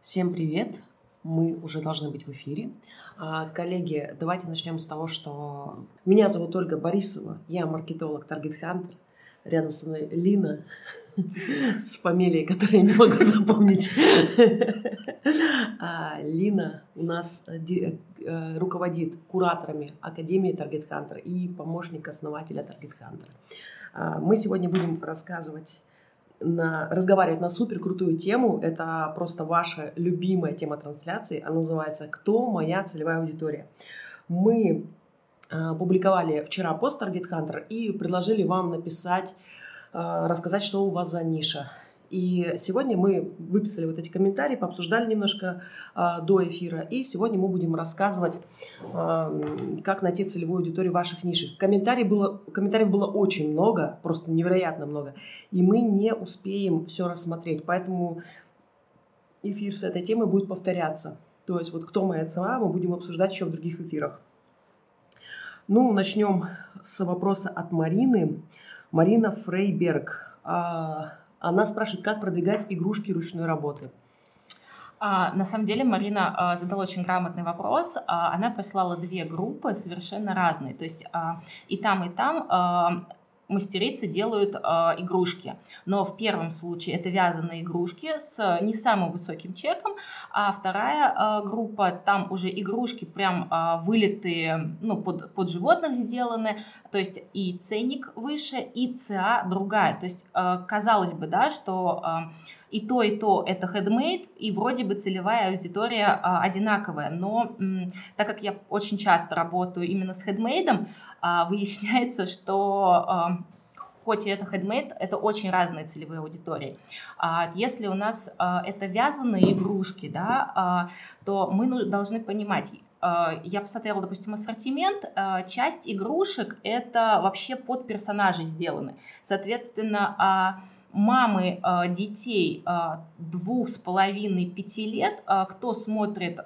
Всем привет! Мы уже должны быть в эфире. А, коллеги, давайте начнем с того, что меня зовут Ольга Борисова, я маркетолог Target Hunter. Рядом со мной Лина с фамилией, которую я не могу запомнить. А, Лина у нас э, э, руководит кураторами Академии Target Hunter и помощник основателя Target Hunter. А, мы сегодня будем рассказывать на, разговаривать на супер крутую тему. Это просто ваша любимая тема трансляции. Она называется «Кто моя целевая аудитория?». Мы э, публиковали вчера пост Target Hunter и предложили вам написать, э, рассказать, что у вас за ниша. И сегодня мы выписали вот эти комментарии, пообсуждали немножко э, до эфира, и сегодня мы будем рассказывать, э, как найти целевую аудиторию ваших нишек. Комментариев было, комментариев было очень много, просто невероятно много, и мы не успеем все рассмотреть, поэтому эфир с этой темой будет повторяться. То есть вот кто моя цена, мы будем обсуждать еще в других эфирах. Ну, начнем с вопроса от Марины. Марина Фрейберг. А, она спрашивает, как продвигать игрушки ручной работы. А, на самом деле Марина а, задала очень грамотный вопрос. А, она прислала две группы совершенно разные. То есть а, и там, и там а, мастерицы делают э, игрушки. Но в первом случае это вязаные игрушки с не самым высоким чеком, а вторая э, группа, там уже игрушки прям э, вылитые, ну, под, под животных сделаны, то есть и ценник выше, и ЦА другая. То есть э, казалось бы, да, что э, и то, и то это handmade, и вроде бы целевая аудитория а, одинаковая. Но м, так как я очень часто работаю именно с handmade, а, выясняется, что а, хоть и это handmade, это очень разные целевые аудитории. А, если у нас а, это вязаные игрушки, да, а, то мы ну, должны понимать, а, я посмотрела, допустим, ассортимент. А, часть игрушек это вообще под персонажей сделаны. Соответственно, а, мамы э, детей э, двух с половиной пяти лет, э, кто смотрит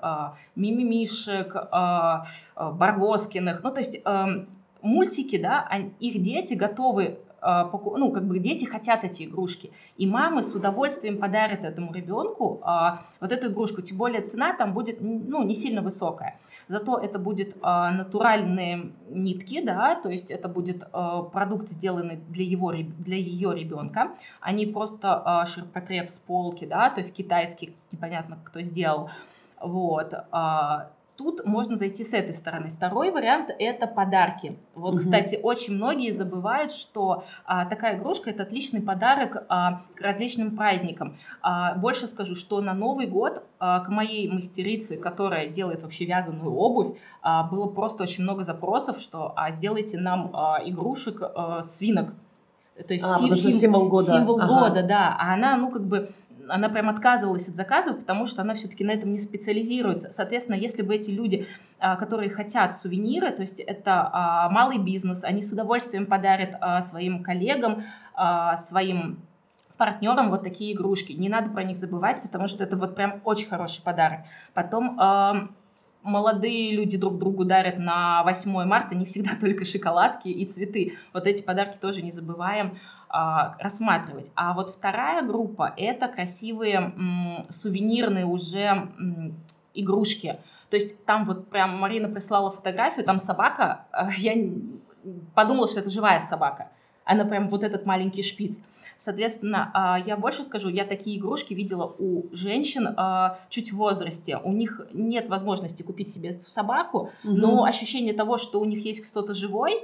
мимимишек, э, Барбоскиных, ну то есть э, мультики, да, их дети готовы а, ну, как бы дети хотят эти игрушки, и мамы с удовольствием подарят этому ребенку а, вот эту игрушку, тем более цена там будет, ну, не сильно высокая. Зато это будет а, натуральные нитки, да, то есть это будет продукт, сделанный для, его, для ее ребенка, а не просто ширпотреб с полки, да, то есть китайский, непонятно кто сделал, вот, Тут можно зайти с этой стороны. Второй вариант – это подарки. Вот, угу. кстати, очень многие забывают, что а, такая игрушка – это отличный подарок а, к различным праздникам. А, больше скажу, что на Новый год а, к моей мастерице, которая делает вообще вязаную обувь, а, было просто очень много запросов, что а, сделайте нам а, игрушек а, свинок. То есть а, сим- символ года. Символ ага. года, да. А она, ну, как бы она прям отказывалась от заказов, потому что она все-таки на этом не специализируется. Соответственно, если бы эти люди, а, которые хотят сувениры, то есть это а, малый бизнес, они с удовольствием подарят а, своим коллегам, своим партнерам вот такие игрушки. Не надо про них забывать, потому что это вот прям очень хороший подарок. Потом молодые люди друг другу дарят на 8 марта не всегда только шоколадки и цветы. Вот эти подарки тоже не забываем рассматривать. А вот вторая группа – это красивые сувенирные уже игрушки. То есть там вот прям Марина прислала фотографию, там собака, а, я подумала, что это живая собака. Она прям вот этот маленький шпиц. Соответственно, а, я больше скажу, я такие игрушки видела у женщин чуть в возрасте. У них нет возможности купить себе собаку, угу. но ощущение того, что у них есть кто-то живой,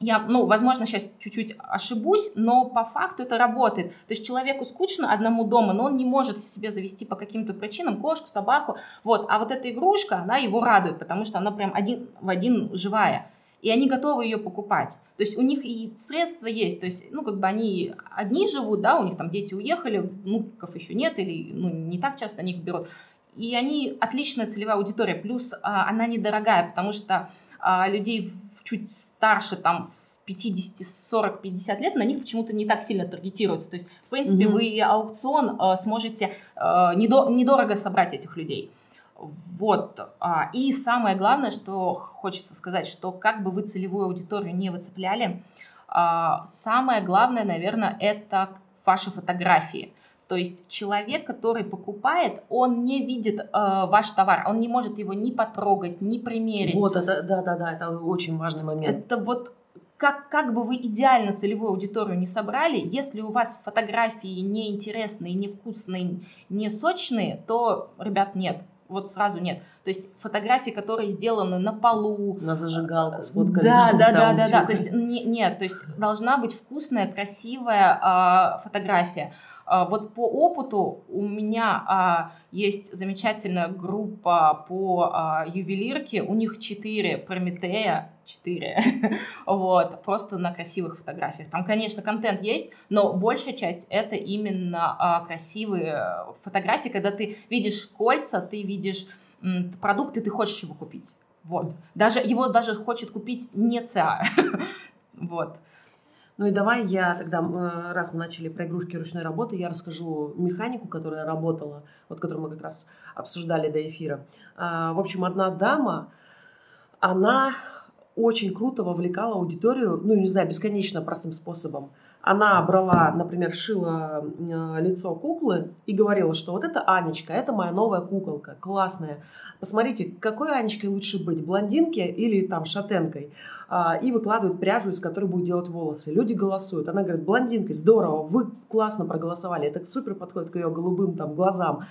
я, ну, возможно, сейчас чуть-чуть ошибусь, но по факту это работает. То есть человеку скучно одному дома, но он не может себе завести по каким-то причинам кошку, собаку. Вот. А вот эта игрушка, она его радует, потому что она прям один в один живая. И они готовы ее покупать. То есть у них и средства есть. То есть, ну, как бы они одни живут, да, у них там дети уехали, внуков еще нет, или ну, не так часто они их берут. И они отличная целевая аудитория. Плюс а, она недорогая, потому что а, людей чуть старше, там, с 50, 40, 50 лет, на них почему-то не так сильно таргетируются. То есть, в принципе, mm-hmm. вы аукцион э, сможете э, недо, недорого собрать этих людей. Вот. А, и самое главное, что хочется сказать, что как бы вы целевую аудиторию не выцепляли, а, самое главное, наверное, это ваши фотографии. То есть человек, который покупает, он не видит э, ваш товар, он не может его ни потрогать, ни примерить. Вот это, да, да, да, это очень важный момент. Это вот как, как бы вы идеально целевую аудиторию не собрали, если у вас фотографии неинтересные, невкусные, не сочные, то, ребят, нет вот сразу нет. То есть фотографии, которые сделаны на полу. На зажигалку сфоткали. Да, да, да, да, да. То есть не, нет, то есть должна быть вкусная, красивая э, фотография. А, вот по опыту у меня а, есть замечательная группа по а, ювелирке, у них четыре Прометея, четыре, вот, просто на красивых фотографиях. Там, конечно, контент есть, но большая часть это именно красивые фотографии, когда ты видишь кольца, ты видишь продукты, ты хочешь его купить. Вот. Даже его даже хочет купить не ЦА. вот. Ну и давай я тогда, э, раз мы начали про игрушки ручной работы, я расскажу механику, которая работала, вот которую мы как раз обсуждали до эфира. А, в общем, одна дама, она очень круто вовлекала аудиторию, ну, не знаю, бесконечно простым способом. Она брала, например, шила э, лицо куклы и говорила, что вот это Анечка, это моя новая куколка, классная. Посмотрите, какой Анечкой лучше быть, блондинки или там шатенкой. А, и выкладывают пряжу, из которой будет делать волосы. Люди голосуют. Она говорит, блондинкой, здорово, вы классно проголосовали. Это супер подходит к ее голубым там глазам.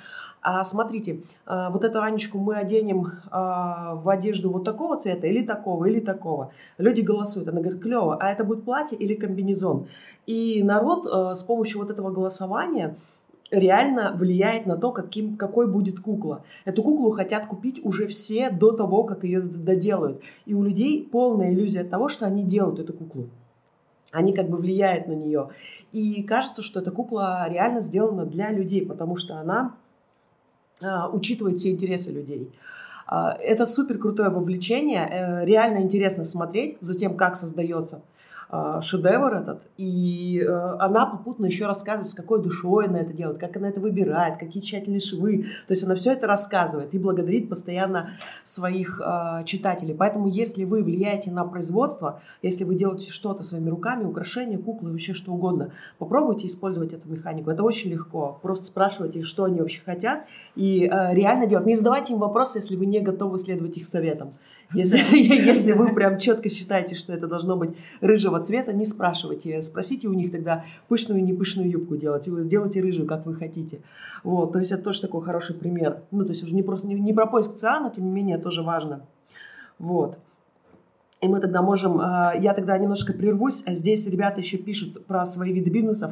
А смотрите, а, вот эту Анечку мы оденем а, в одежду вот такого цвета или такого, или такого. Люди голосуют. Она говорит, клево, а это будет платье или комбинезон? И народ а, с помощью вот этого голосования реально влияет на то, каким, какой будет кукла. Эту куклу хотят купить уже все до того, как ее доделают. И у людей полная иллюзия того, что они делают эту куклу. Они как бы влияют на нее. И кажется, что эта кукла реально сделана для людей, потому что она учитывает все интересы людей. А, это супер крутое вовлечение, э, реально интересно смотреть за тем, как создается шедевр этот, и э, она попутно еще рассказывает, с какой душой она это делает, как она это выбирает, какие тщательные швы. То есть она все это рассказывает и благодарит постоянно своих э, читателей. Поэтому если вы влияете на производство, если вы делаете что-то своими руками, украшения, куклы, вообще что угодно, попробуйте использовать эту механику. Это очень легко. Просто спрашивайте, что они вообще хотят, и э, реально делать. Не задавайте им вопросы, если вы не готовы следовать их советам. Если, вы прям четко считаете, что это должно быть рыжего цвета, не спрашивайте. Спросите у них тогда пышную не пышную юбку делать. Сделайте рыжую, как вы хотите. Вот, то есть это тоже такой хороший пример. Ну, то есть уже не просто не, не про поиск ЦА, но тем не менее тоже важно. Вот. И мы тогда можем, а, я тогда немножко прервусь, а здесь ребята еще пишут про свои виды бизнесов.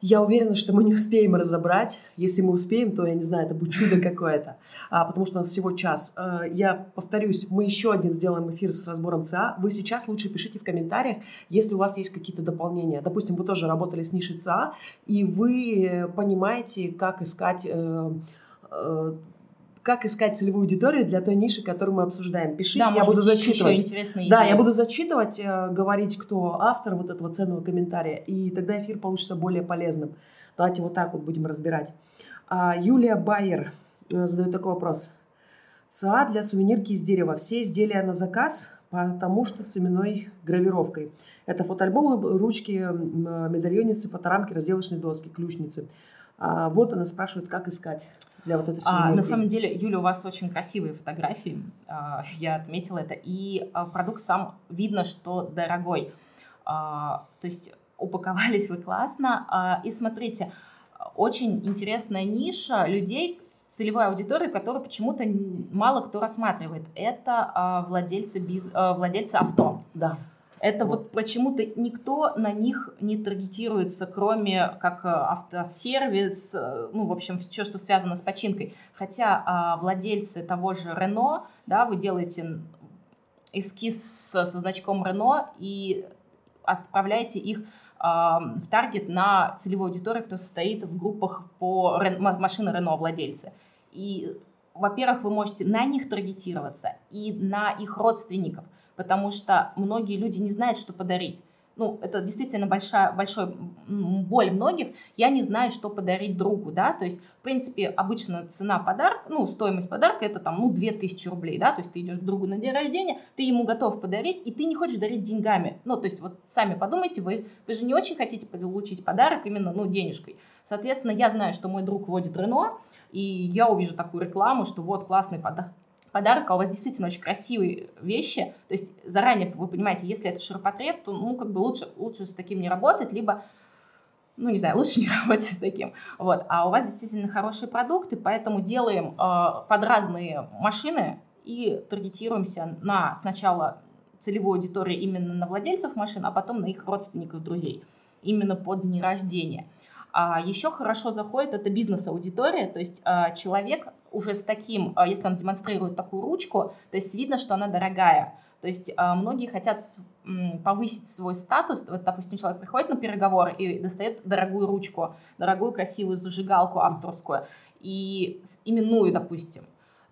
Я уверена, что мы не успеем разобрать. Если мы успеем, то, я не знаю, это будет чудо какое-то. А, потому что у нас всего час. А, я повторюсь, мы еще один сделаем эфир с разбором ЦА. Вы сейчас лучше пишите в комментариях, если у вас есть какие-то дополнения. Допустим, вы тоже работали с нишей ЦА, и вы понимаете, как искать э, э, как искать целевую аудиторию для той ниши, которую мы обсуждаем. Пишите, да, я буду зачитывать. Да, я буду зачитывать, э, говорить, кто автор вот этого ценного комментария, и тогда эфир получится более полезным. Давайте вот так вот будем разбирать. А, Юлия Байер э, задает такой вопрос. ЦА для сувенирки из дерева. Все изделия на заказ, потому что с именной гравировкой. Это фотоальбомы, ручки, медальонницы, фоторамки, разделочные доски, ключницы. А, вот она спрашивает, как искать для вот этой а, На самом деле, Юля, у вас очень красивые фотографии, а, я отметила это, и а, продукт сам видно, что дорогой. А, то есть упаковались вы классно. А, и смотрите, очень интересная ниша людей, целевая аудитория, которую почему-то мало кто рассматривает. Это а, владельцы, биз, а, владельцы авто. Да. Это вот, вот почему-то никто на них не таргетируется, кроме как э, автосервис, э, ну, в общем, все, что связано с починкой. Хотя а, владельцы того же Рено, да, вы делаете эскиз со, значком Рено и отправляете их а, в таргет на целевую аудиторию, кто состоит в группах по машины Рено владельцы. И, во-первых, вы можете на них таргетироваться и на их родственников – потому что многие люди не знают, что подарить. ну, это действительно большая, большой боль многих, я не знаю, что подарить другу, да, то есть, в принципе, обычно цена подарка, ну, стоимость подарка это там, ну, 2000 рублей, да, то есть ты идешь к другу на день рождения, ты ему готов подарить, и ты не хочешь дарить деньгами, ну, то есть вот сами подумайте, вы, вы же не очень хотите получить подарок именно, ну, денежкой, соответственно, я знаю, что мой друг водит Рено, и я увижу такую рекламу, что вот классный подарок, подарок, а у вас действительно очень красивые вещи, то есть заранее вы понимаете, если это ширпотреб, то ну как бы лучше, лучше с таким не работать, либо ну, не знаю, лучше не работать с таким. Вот. А у вас действительно хорошие продукты, поэтому делаем э, под разные машины и таргетируемся на сначала целевую аудиторию именно на владельцев машин, а потом на их родственников, друзей, именно под дни рождения. А еще хорошо заходит это бизнес-аудитория, то есть э, человек уже с таким, э, если он демонстрирует такую ручку, то есть видно, что она дорогая. То есть э, многие хотят повысить свой статус. Вот, допустим, человек приходит на переговор и достает дорогую ручку, дорогую красивую зажигалку авторскую и именную, допустим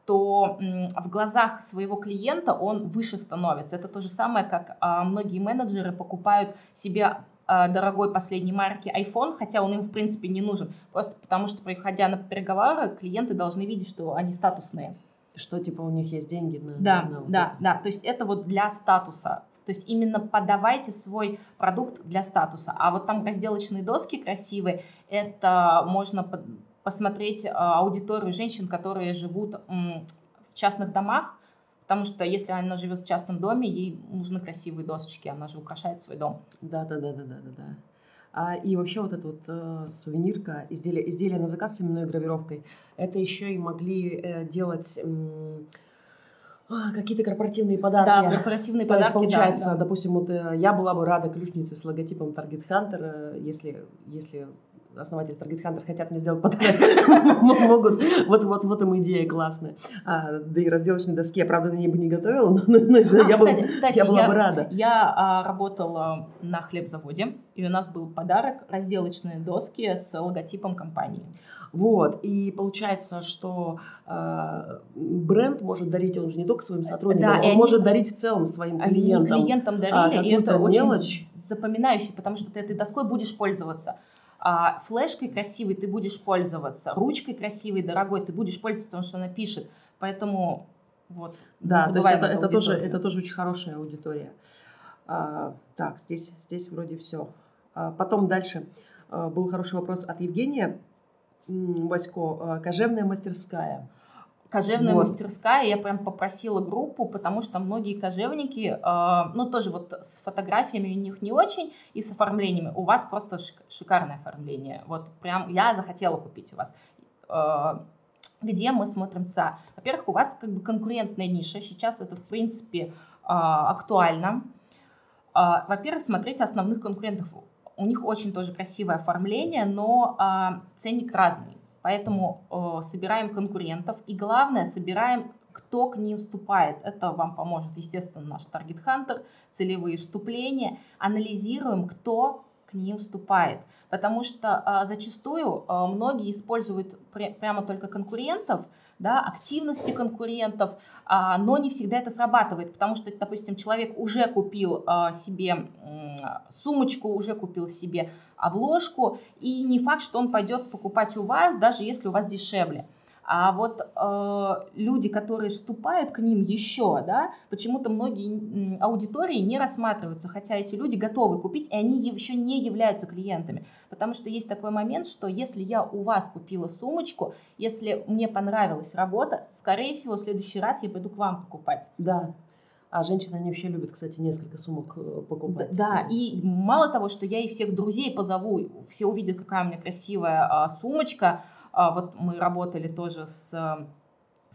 то в глазах своего клиента он выше становится. Это то же самое, как а, многие менеджеры покупают себе а, дорогой последней марки iPhone, хотя он им, в принципе, не нужен. Просто потому что, приходя на переговоры, клиенты должны видеть, что они статусные. Что, типа, у них есть деньги на... Да, на вот да, это. да. То есть это вот для статуса. То есть именно подавайте свой продукт для статуса. А вот там разделочные доски красивые, это можно посмотреть а, аудиторию женщин, которые живут в частных домах, Потому что если она живет в частном доме, ей нужны красивые досочки, она же украшает свой дом. Да, да, да, да, да, да, да. А, и вообще вот эта вот э, сувенирка, изделие, изделие на заказ с именной гравировкой, это еще и могли э, делать э, какие-то корпоративные подарки. Да, корпоративные То подарки, есть, получается, да, да. допустим, вот э, я была бы рада ключнице с логотипом Target Hunter, э, если, если основатель Target Hunter хотят мне сделать подарок, могут. Вот, вот, вот им идея классная. А, да и разделочные доски я, правда, на ней бы не готовила, но, но, но а, я, кстати, бы, кстати, я была я, бы рада. Я а, работала на хлебзаводе, и у нас был подарок разделочные доски с логотипом компании. Вот, и получается, что э, бренд может дарить, он же не только своим сотрудникам, да, он они, может дарить в целом своим клиентам. Они клиентам дарили, а, и это мелочь. очень запоминающий, потому что ты этой доской будешь пользоваться. А флешкой красивой ты будешь пользоваться, ручкой красивой, дорогой ты будешь пользоваться, потому что она пишет. Поэтому вот. Да, то есть это, это, тоже, это тоже очень хорошая аудитория. А, так, здесь, здесь вроде все. А, потом дальше а, был хороший вопрос от Евгения Васько. А, кожевная мастерская кожевная вот. мастерская, я прям попросила группу, потому что многие кожевники, э, ну тоже вот с фотографиями у них не очень, и с оформлениями. У вас просто шикарное оформление. Вот прям я захотела купить у вас. Э, где мы смотрим ЦА? Во-первых, у вас как бы конкурентная ниша, сейчас это в принципе э, актуально. Э, во-первых, смотрите основных конкурентов. У них очень тоже красивое оформление, но э, ценник разный. Поэтому э, собираем конкурентов и главное, собираем кто к ним вступает. Это вам поможет, естественно, наш Hunter, целевые вступления. Анализируем, кто к ним вступает. Потому что э, зачастую э, многие используют пр- прямо только конкурентов, да, активности конкурентов, а, но не всегда это срабатывает, потому что, допустим, человек уже купил а, себе сумочку, уже купил себе обложку, и не факт, что он пойдет покупать у вас, даже если у вас дешевле. А вот э, люди, которые вступают к ним еще, да, почему-то многие аудитории не рассматриваются, хотя эти люди готовы купить, и они еще не являются клиентами. Потому что есть такой момент, что если я у вас купила сумочку, если мне понравилась работа, скорее всего, в следующий раз я пойду к вам покупать. Да. А женщины, они вообще любят, кстати, несколько сумок э, покупать. Да, и мало того, что я и всех друзей позову, все увидят, какая у меня красивая а, сумочка, вот мы работали тоже с э,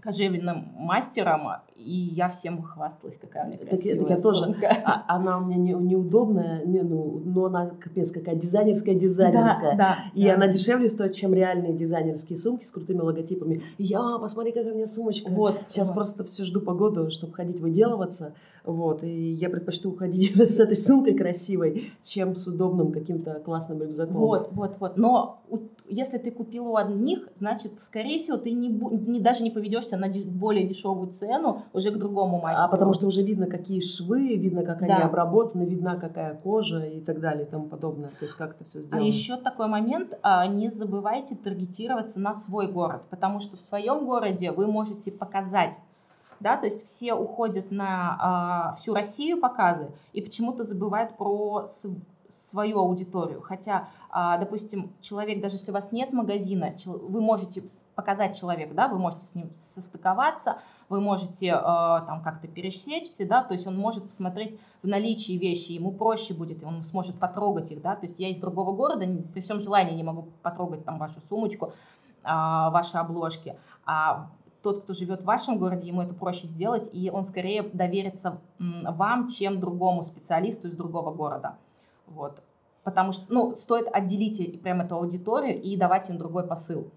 кожевенным мастером, и я всем хвасталась, какая у меня красивая так, так я тоже, а, она у меня не, неудобная, не, ну, но она капец какая дизайнерская, дизайнерская. Да, да, и да. она дешевле стоит, чем реальные дизайнерские сумки с крутыми логотипами. И я, «А, посмотри, какая у меня сумочка. Вот, Сейчас вот. просто все жду погоду, чтобы ходить выделываться. Вот, и я предпочту уходить с этой сумкой красивой, чем с удобным каким-то классным рюкзаком. Вот, вот, вот. Но если ты купила у одних, значит, скорее всего, ты не, не, даже не поведешься переключаешься на более дешевую цену уже к другому мастеру. А потому что уже видно, какие швы, видно, как да. они обработаны, видна какая кожа и так далее и тому подобное. То есть как это все а сделано. А еще такой момент, а, не забывайте таргетироваться на свой город, потому что в своем городе вы можете показать да, то есть все уходят на э, всю Россию показы и почему-то забывают про свою аудиторию. Хотя, э, допустим, человек, даже если у вас нет магазина, вы можете показать человеку, да, вы можете с ним состыковаться, вы можете э, там как-то пересечься, да, то есть он может посмотреть в наличии вещи, ему проще будет, он сможет потрогать их, да, то есть я из другого города при всем желании не могу потрогать там вашу сумочку, э, ваши обложки, а тот, кто живет в вашем городе, ему это проще сделать, и он скорее доверится вам, чем другому специалисту из другого города. Вот. Потому что, ну, стоит отделить прям эту аудиторию и давать им другой посыл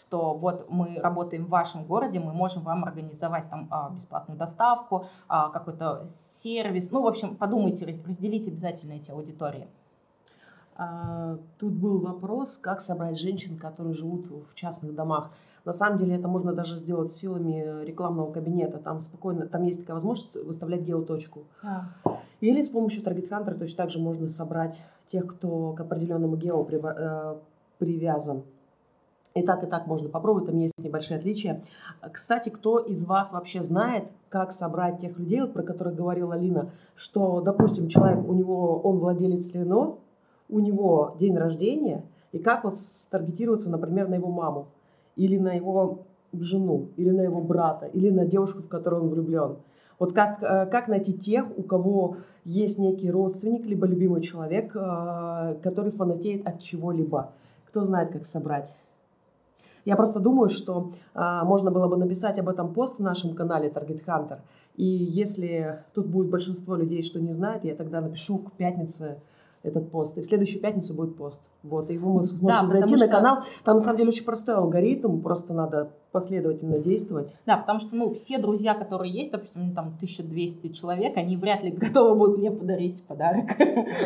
что вот мы работаем в вашем городе, мы можем вам организовать там а, бесплатную доставку, а, какой-то сервис. Ну, в общем, подумайте, разделите обязательно эти аудитории. А, тут был вопрос, как собрать женщин, которые живут в частных домах. На самом деле это можно даже сделать силами рекламного кабинета. Там спокойно, там есть такая возможность выставлять геоточку. Да. Или с помощью Target Hunter точно так же можно собрать тех, кто к определенному гео э, привязан. И так, и так можно попробовать, там есть небольшие отличия. Кстати, кто из вас вообще знает, как собрать тех людей, вот, про которых говорила Лина, что, допустим, человек, у него, он владелец Лено, у него день рождения, и как вот старгетироваться, например, на его маму, или на его жену, или на его брата, или на девушку, в которую он влюблен. Вот как, э, как найти тех, у кого есть некий родственник, либо любимый человек, э, который фанатеет от чего-либо. Кто знает, как собрать? Я просто думаю, что а, можно было бы написать об этом пост в нашем канале Target Hunter. И если тут будет большинство людей, что не знает, я тогда напишу к пятнице этот пост. И в следующую пятницу будет пост. Вот, и вы можете да, зайти что... на канал. Там на самом деле очень простой алгоритм, просто надо последовательно действовать. Да, потому что, ну, все друзья, которые есть, допустим, там 1200 человек, они вряд ли готовы будут мне подарить подарок.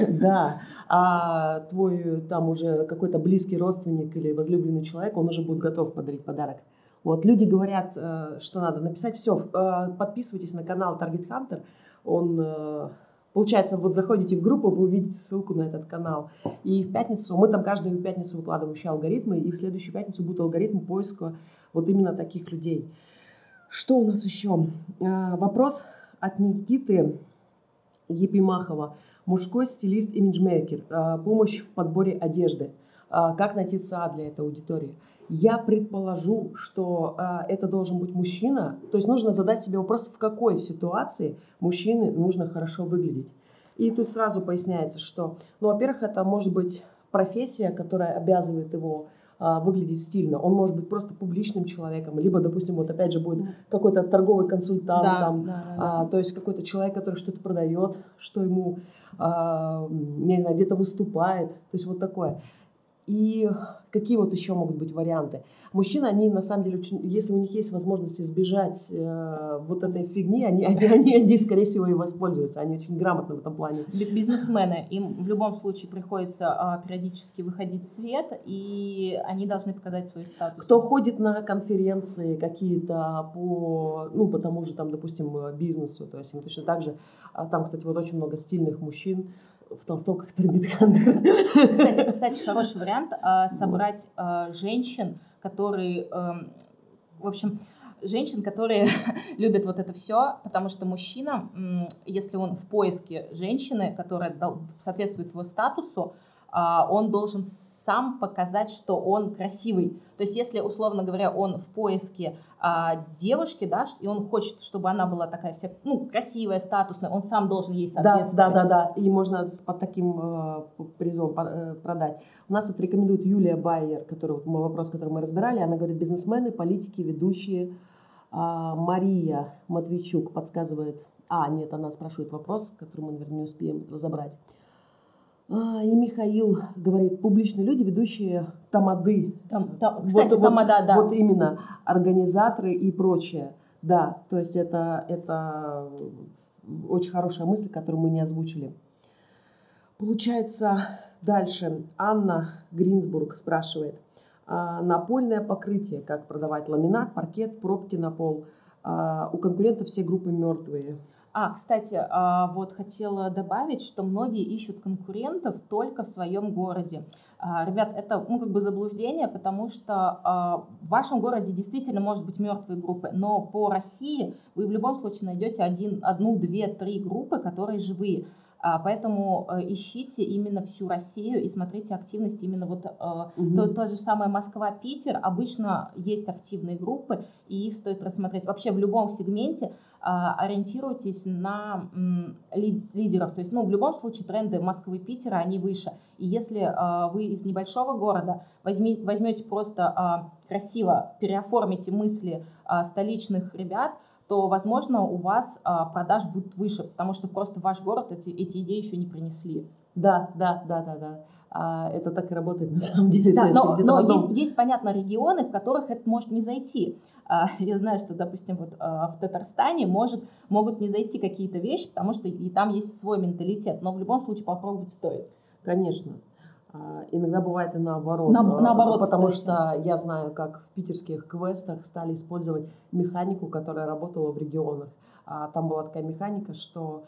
Да, а твой там уже какой-то близкий родственник или возлюбленный человек, он уже будет готов подарить подарок. Вот, люди говорят, э, что надо написать. Все, э, подписывайтесь на канал Target Hunter. Он э, Получается, вот заходите в группу, вы увидите ссылку на этот канал. И в пятницу, мы там каждую пятницу выкладываем еще алгоритмы, и в следующую пятницу будет алгоритм поиска вот именно таких людей. Что у нас еще? А, вопрос от Никиты Епимахова. Мужской стилист-имиджмейкер. А, помощь в подборе одежды. А, как найти ЦА для этой аудитории? Я предположу, что э, это должен быть мужчина. То есть нужно задать себе вопрос, в какой ситуации мужчине нужно хорошо выглядеть. И тут сразу поясняется, что, ну, во-первых, это может быть профессия, которая обязывает его а, выглядеть стильно. Он может быть просто публичным человеком, либо, допустим, вот опять же будет какой-то торговый консультант, да, там, да, да, а, то есть какой-то человек, который что-то продает, что ему, а, не знаю, где-то выступает, то есть вот такое. И какие вот еще могут быть варианты? Мужчины, они на самом деле, очень, если у них есть возможность избежать э, вот этой фигни, они, они, они, они, скорее всего, и воспользуются. Они очень грамотны в этом плане. Бизнесмены, им в любом случае приходится э, периодически выходить в свет, и они должны показать свой статус. Кто ходит на конференции какие-то по, ну, по тому же, там, допустим, бизнесу, то есть им точно так же, а там, кстати, вот очень много стильных мужчин, в толстовках Таргет Кстати, кстати, хороший вариант а, собрать а, женщин, которые, эм, в общем, женщин, которые любят вот это все, потому что мужчина, если он в поиске женщины, которая соответствует его статусу, а, он должен сам показать, что он красивый. То есть, если, условно говоря, он в поиске а, девушки, да, и он хочет, чтобы она была такая вся, ну, красивая, статусная, он сам должен ей соответствовать. Да, да, да, да. И можно под таким э, призом э, продать. У нас тут рекомендует Юлия Байер, который, вот, вопрос, который мы разбирали, она говорит, бизнесмены, политики, ведущие. А, Мария Матвейчук подсказывает, а, нет, она спрашивает вопрос, который мы, наверное, не успеем разобрать. А, и Михаил говорит, публичные люди, ведущие тамады. Там, там, кстати, вот, тамада, вот, да. Вот именно, организаторы и прочее. Да, то есть это, это очень хорошая мысль, которую мы не озвучили. Получается, дальше Анна Гринсбург спрашивает, А, напольное покрытие, как продавать ламинат, паркет, пробки на пол. А, у конкурентов все группы мертвые. А, кстати, а, вот хотела добавить, что многие ищут конкурентов только в своем городе. А, ребят, это ну, как бы заблуждение, потому что в вашем городе действительно может быть мертвые группы, но по России вы в любом случае найдете один, одну, две, три группы, которые живые. А, поэтому э, ищите именно всю Россию и смотрите активность именно вот угу. то, то же самое Москва-Питер. Обычно есть активные группы, и их стоит рассмотреть. Вообще в любом сегменте а, ориентируйтесь на лидеров. То есть, ну, в любом случае тренды Москвы и Питера, они выше. И если вы из небольшого города возьмете просто красиво, переоформите мысли столичных ребят, то, возможно, у вас а, продаж будет выше, потому что просто ваш город эти, эти идеи еще не принесли. Да, да, да, да, да. А, это так и работает на самом деле. Да, но но потом... есть, есть, понятно, регионы, в которых это может не зайти. А, я знаю, что, допустим, вот а, в Татарстане может, могут не зайти какие-то вещи, потому что и там есть свой менталитет, но в любом случае попробовать стоит. Конечно. А, иногда бывает и наоборот. На, наоборот, потому что я знаю, как в питерских квестах стали использовать механику, которая работала в регионах. Там была такая механика, что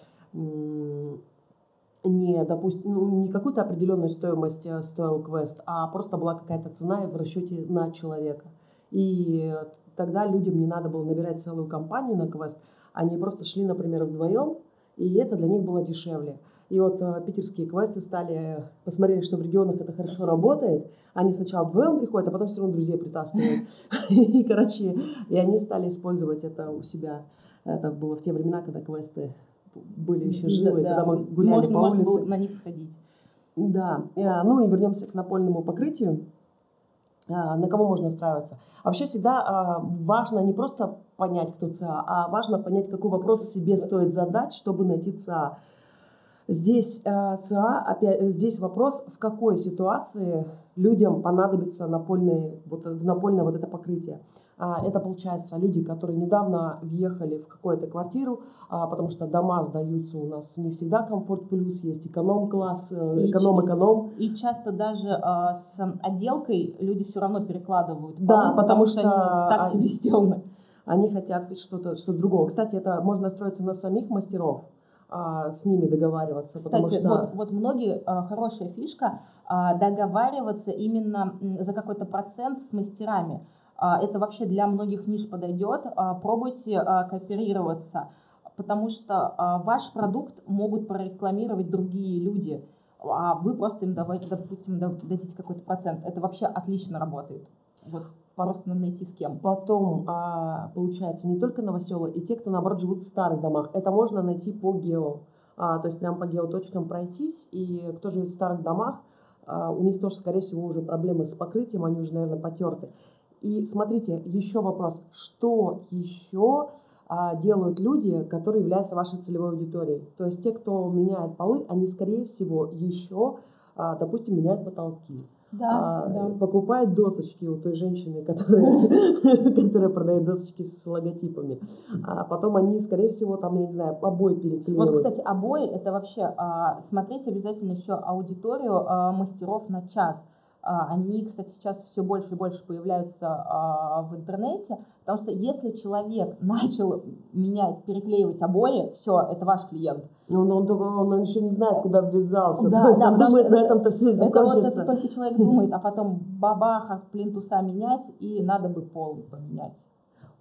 не, допустим, ну, не какую-то определенную стоимость э, стоил квест, а просто была какая-то цена в расчете на человека. И тогда людям не надо было набирать целую компанию на квест, они просто шли, например, вдвоем, и это для них было дешевле. И вот э, питерские квесты стали, посмотрели, что в регионах это хорошо работает. Они сначала вдвоем приходят, а потом все равно друзей притаскивают. И, короче, и они стали использовать это у себя. Это было в те времена, когда квесты были еще живы, да, когда мы гуляли можно, по улице. Можно было на них сходить. Да. Э, ну и вернемся к напольному покрытию. Э, на кого можно устраиваться? А вообще всегда э, важно не просто понять, кто ЦА, а важно понять, какой вопрос себе стоит задать, чтобы найти ЦА. Здесь ЦА, опять, здесь вопрос, в какой ситуации людям понадобится напольное, вот, напольное вот это покрытие. А, это, получается, люди, которые недавно въехали в какую-то квартиру, а, потому что дома сдаются у нас не всегда комфорт плюс, есть эконом-класс, эконом-эконом. И, и часто даже а, с отделкой люди все равно перекладывают полы, да, потому, потому что, что они так себе сделаны. Они хотят что-то что другого. Кстати, это можно настроиться на самих мастеров а, с ними договариваться. Кстати, потому что... вот, вот многие, а, хорошая фишка, а, договариваться именно за какой-то процент с мастерами. А, это вообще для многих ниш подойдет. А, пробуйте а, кооперироваться, потому что ваш продукт могут прорекламировать другие люди, а вы просто им давайте, допустим, дадите какой-то процент. Это вообще отлично работает. Вот Просто надо найти с кем. Потом, а, получается, не только новоселы, и те, кто, наоборот, живут в старых домах. Это можно найти по гео. А, то есть прям по геоточкам пройтись. И кто живет в старых домах, а, у них тоже, скорее всего, уже проблемы с покрытием, они уже, наверное, потерты. И смотрите, еще вопрос. Что еще а, делают люди, которые являются вашей целевой аудиторией? То есть те, кто меняет полы, они, скорее всего, еще, а, допустим, меняют потолки да, а, да. покупает досочки у той женщины, которая, которая продает досочки с логотипами. А потом они, скорее всего, там, я не знаю, обои переклеивают. Вот, кстати, обои это вообще а, смотреть обязательно еще аудиторию а, мастеров на час. А, они, кстати, сейчас все больше и больше появляются а, в интернете, потому что если человек начал менять, переклеивать обои, все, это ваш клиент. Но он, он, он, он еще не знает, куда ввязался. Да, да, он думает, на этом-то все это закончится. Вот это только человек думает, а потом бабаха плинтуса менять, и надо бы пол поменять.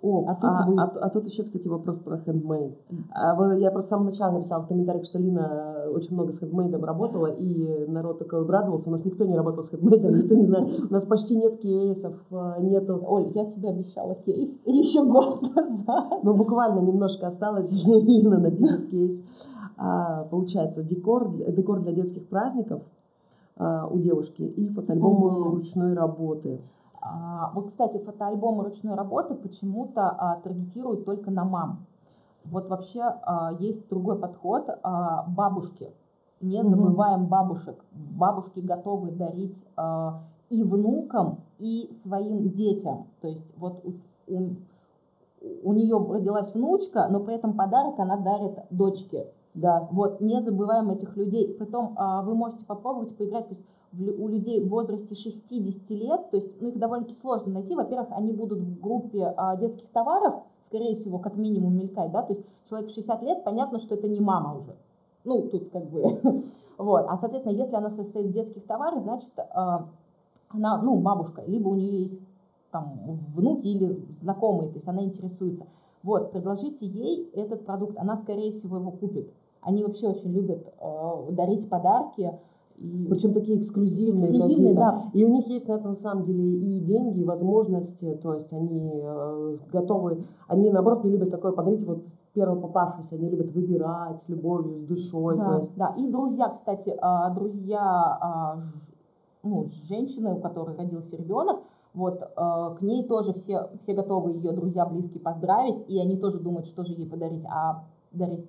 О, а тут, а, вы... а, а тут еще, кстати, вопрос про хендмейд. А, я просто с самого начала написала в комментариях, что Лина очень много с хендмейдом работала, и народ такой обрадовался. У нас никто не работал с хендмейдом, никто не знает. У нас почти нет кейсов, а, нету... Оль, я тебе обещала кейс еще год назад. Ну, буквально немножко осталось, и Лина напишет кейс. А, получается, декор, декор для детских праздников а, у девушки и фотоальбомы ручной работы. А, вот, кстати, фотоальбомы ручной работы почему-то а, таргетируют только на мам. Вот вообще а, есть другой подход. Бабушки. Не забываем бабушек. Бабушки готовы дарить и внукам, и своим детям. То есть вот у, у, у нее родилась внучка, но при этом подарок она дарит дочке. Да. Вот, не забываем этих людей. Потом а, вы можете попробовать поиграть, то есть у людей в возрасте 60 лет, то есть ну, их довольно-таки сложно найти. Во-первых, они будут в группе а, детских товаров, скорее всего, как минимум мелькать, да, то есть человек в 60 лет, понятно, что это не мама уже. Ну, тут как бы, вот. А, соответственно, если она состоит в детских товарах, значит, а, она, ну, бабушка, либо у нее есть там внуки или знакомые, то есть она интересуется. Вот, предложите ей этот продукт, она, скорее всего, его купит. Они вообще очень любят э, дарить подарки, и Причем такие эксклюзивные. Эксклюзивные, да. И у них есть на это на самом деле и деньги, и возможности. То есть они э, готовы, они наоборот не любят такое подарить вот первого попавшегося, они любят выбирать с любовью, с душой. Да, то есть... да. И друзья, кстати, а, друзья а, ну, женщины, у которой родился ребенок, вот, э, к ней тоже все, все готовы ее друзья близкие поздравить, и они тоже думают, что же ей подарить, а дарить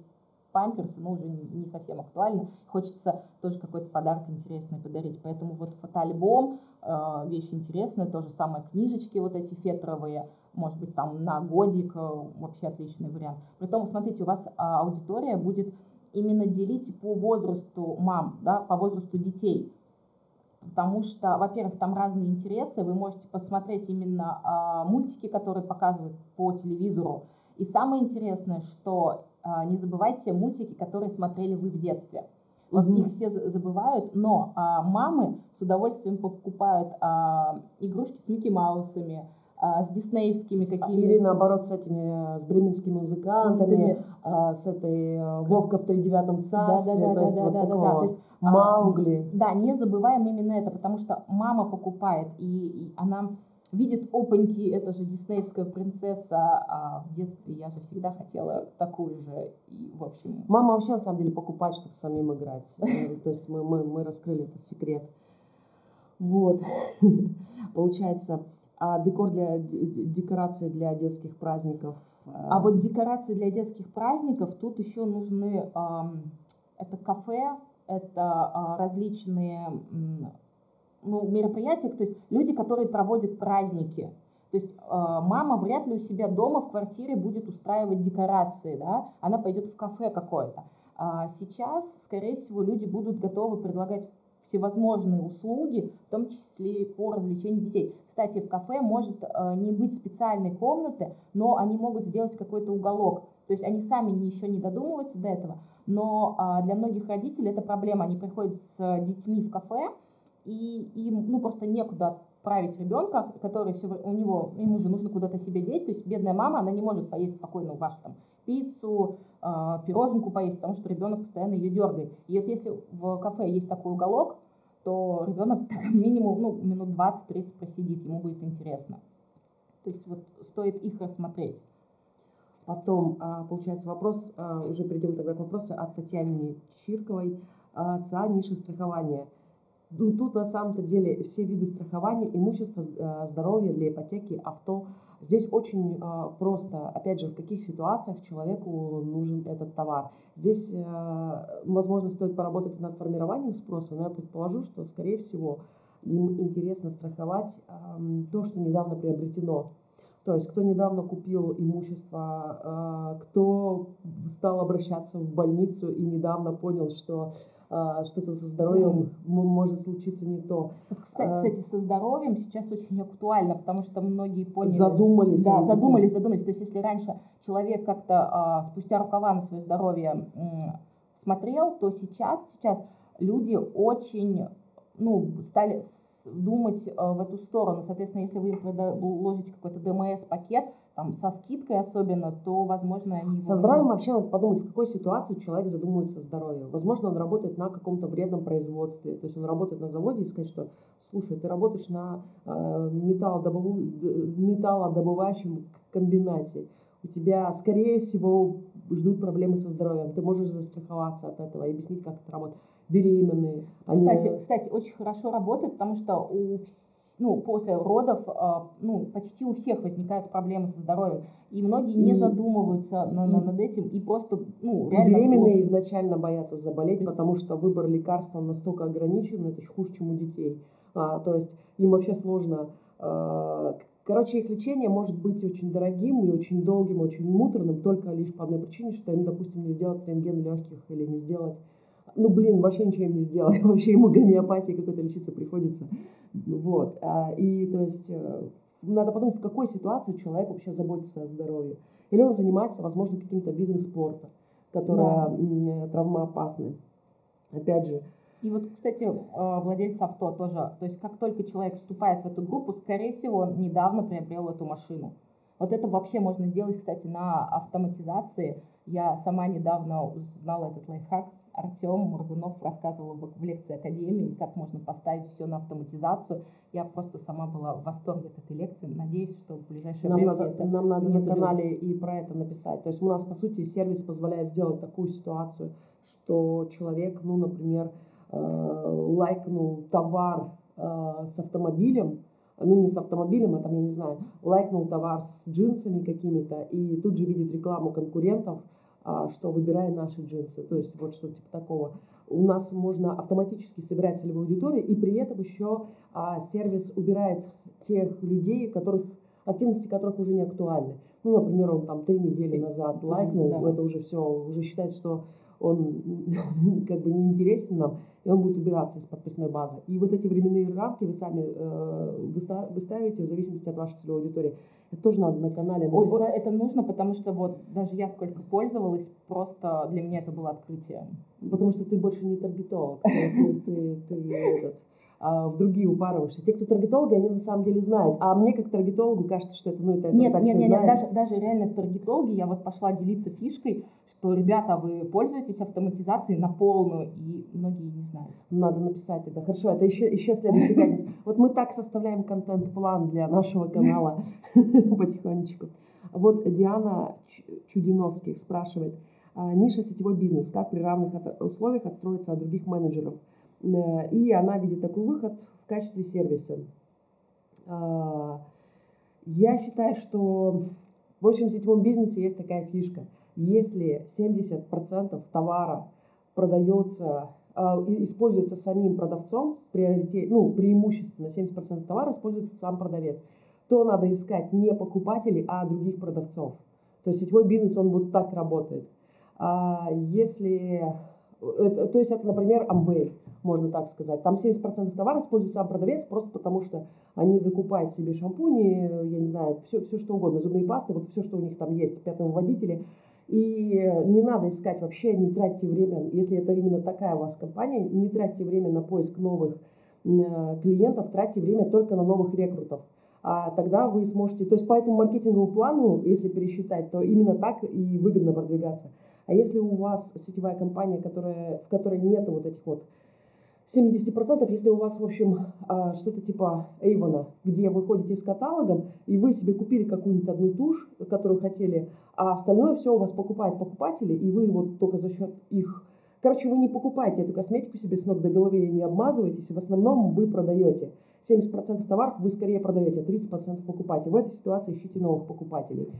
памперсы, ну, уже не совсем актуально. Хочется тоже какой-то подарок интересный подарить. Поэтому вот фотоальбом, э, вещь интересная, то же самое книжечки вот эти фетровые, может быть, там на годик, э, вообще отличный вариант. Притом, смотрите, у вас а, аудитория будет именно делить по возрасту мам, да, по возрасту детей. Потому что, во-первых, там разные интересы, вы можете посмотреть именно а, мультики, которые показывают по телевизору. И самое интересное, что не забывайте мультики, которые смотрели вы в детстве. Вот угу. их все забывают, но а, мамы с удовольствием покупают а, игрушки с Микки Маусами, а, с диснеевскими какими-то. Или наоборот с этими, с бременскими музыкантами, а, с этой а, Вовка в тридевятом царстве, да, да, да, то есть да, вот да, такого да, да. То есть, Маугли. А, да, не забываем именно это, потому что мама покупает, и, и она видит, опаньки, это же диснеевская принцесса, а в детстве я же всегда хотела такую же, и в общем... Мама вообще, на самом деле, покупает, чтобы самим играть, э, то есть мы, мы, мы раскрыли этот секрет. Вот, получается, а декор для, декорации для детских праздников? Э, а вот декорации для детских праздников, тут еще нужны, это кафе, это а, различные ну, мероприятия, то есть люди, которые проводят праздники. То есть э, мама вряд ли у себя дома в квартире будет устраивать декорации, да, она пойдет в кафе какое-то. А сейчас, скорее всего, люди будут готовы предлагать всевозможные услуги, в том числе по развлечению детей. Кстати, в кафе может э, не быть специальной комнаты, но они могут сделать какой-то уголок. То есть они сами еще не додумываются до этого, но э, для многих родителей это проблема. Они приходят с детьми в кафе, и им ну, просто некуда отправить ребенка, который все, у него, ему же нужно куда-то себе деть, то есть бедная мама, она не может поесть спокойно вашу там пиццу, э, пироженку поесть, потому что ребенок постоянно ее дергает. И вот если в кафе есть такой уголок, то ребенок минимум ну, минут 20-30 просидит, ему будет интересно. То есть вот стоит их рассмотреть. Потом, а, получается, вопрос, а, уже перейдем тогда к вопросу от Татьяны Чирковой, ЦА ниши страхования – тут на самом-то деле все виды страхования, имущество, э, здоровье для ипотеки, авто. Здесь очень э, просто, опять же, в каких ситуациях человеку нужен этот товар. Здесь, э, возможно, стоит поработать над формированием спроса, но я предположу, что, скорее всего, им интересно страховать эм, то, что недавно приобретено. То есть, кто недавно купил имущество, кто стал обращаться в больницу и недавно понял, что что-то со здоровьем да. может случиться не то. Кстати, а, кстати, со здоровьем сейчас очень актуально, потому что многие поняли... Задумались. Да, задумались, задумались. То есть если раньше человек как-то а, спустя рукава на свое здоровье смотрел, то сейчас, сейчас люди очень ну, стали думать в эту сторону. Соответственно, если вы им предложите какой-то ДМС-пакет, там, со скидкой особенно, то, возможно, они... Со здоровьем вообще надо подумать, в какой ситуации человек задумывается о здоровье. Возможно, он работает на каком-то вредном производстве. То есть он работает на заводе и сказать, что, слушай, ты работаешь на э, металлодобыв... металлодобывающем комбинате. У тебя, скорее всего, ждут проблемы со здоровьем. Ты можешь застраховаться от этого и объяснить, как это работает. Беременные. Они... Кстати, кстати, очень хорошо работает, потому что у ну, после родов а, ну, почти у всех возникают проблемы со здоровьем. И многие не задумываются на, на, над этим и просто, ну, реально... Беременные плохо. изначально боятся заболеть, потому что выбор лекарства настолько ограничен, это хуже, чем у детей. А, то есть им вообще сложно а, Короче, их лечение может быть очень дорогим и очень долгим, очень муторным, только лишь по одной причине, что им, допустим, не сделать рентген легких или не сделать ну, блин, вообще ничего им не сделать, вообще ему гомеопатией какой-то лечиться приходится. Вот. А, и, то есть, э, надо подумать, в какой ситуации человек вообще заботится о здоровье. Или он занимается, возможно, каким-то видом спорта, которое да. травмоопасный. Опять же, и вот, кстати, э, владелец авто тоже, то есть как только человек вступает в эту группу, скорее всего, он недавно приобрел эту машину. Вот это вообще можно сделать, кстати, на автоматизации. Я сама недавно узнала этот лайфхак. Артем Мургунов рассказывал в лекции Академии, как можно поставить все на автоматизацию. Я просто сама была в восторге от этой лекции. Надеюсь, что в ближайшее нам время надо, это Нам надо на канале и про это написать. То есть у нас, по сути, сервис позволяет сделать такую ситуацию, что человек, ну, например, э, лайкнул товар э, с автомобилем, ну не с автомобилем, а там, я не знаю, лайкнул товар с джинсами какими-то и тут же видит рекламу конкурентов, что выбирая наши джинсы. То есть вот что-то типа такого. У нас можно автоматически собирать целевую аудиторию, и при этом еще а, сервис убирает тех людей, которых, активности которых уже не актуальны. Ну, например, он там три недели назад лайкнул, да. это уже все, уже считается, что он как бы не интересен нам, и он будет убираться из подписной базы. И вот эти временные рамки вы сами э, выставите в зависимости от вашей целевой аудитории. Это тоже надо на канале написать. Ой, это нужно, потому что вот даже я сколько пользовалась, просто для меня это было открытие. Потому что ты больше не таргетолог, ты, ты, ты этот, а, в другие упарываешься. Те, кто таргетологи, они на самом деле знают. А мне как таргетологу кажется, что это, ну, это, нет, так нет, нет, нет, даже, даже реально таргетологи, я вот пошла делиться фишкой, что, ребята, вы пользуетесь автоматизацией на полную, и многие не знают. Надо написать тогда. Хорошо, это еще, еще следующий пятница. Вот мы так составляем контент-план для нашего канала потихонечку. Вот Диана Чудиновских спрашивает. «А, ниша сетевой бизнес. Как при равных условиях отстроиться от других менеджеров? Э, и она видит такой выход в качестве сервиса. А, я считаю, что в общем сетевом бизнесе есть такая фишка – если 70% товара продается, а, используется самим продавцом, приоритет, ну, преимущественно 70% товара используется сам продавец, то надо искать не покупателей, а других продавцов. То есть сетевой бизнес, он вот так работает. А если, э, то есть это, например, Amway, можно так сказать. Там 70% товара использует сам продавец, просто потому что они закупают себе шампуни, я не знаю, все, все что угодно, зубные пасты, вот все, что у них там есть, пятновыводители, и не надо искать вообще, не тратьте время, если это именно такая у вас компания, не тратьте время на поиск новых э, клиентов, тратьте время только на новых рекрутов. А тогда вы сможете, то есть по этому маркетинговому плану, если пересчитать, то именно так и выгодно продвигаться. А если у вас сетевая компания, которая, в которой нет вот этих вот 70%, если у вас, в общем, а, что-то типа Эйвона, где вы ходите с каталогом, и вы себе купили какую-нибудь одну тушь, которую хотели, а остальное все у вас покупают покупатели, и вы вот только за счет их... Короче, вы не покупаете эту косметику себе с ног до головы и не обмазываетесь, в основном вы продаете. 70% товаров вы скорее продаете, 30% покупаете. В этой ситуации ищите новых покупателей.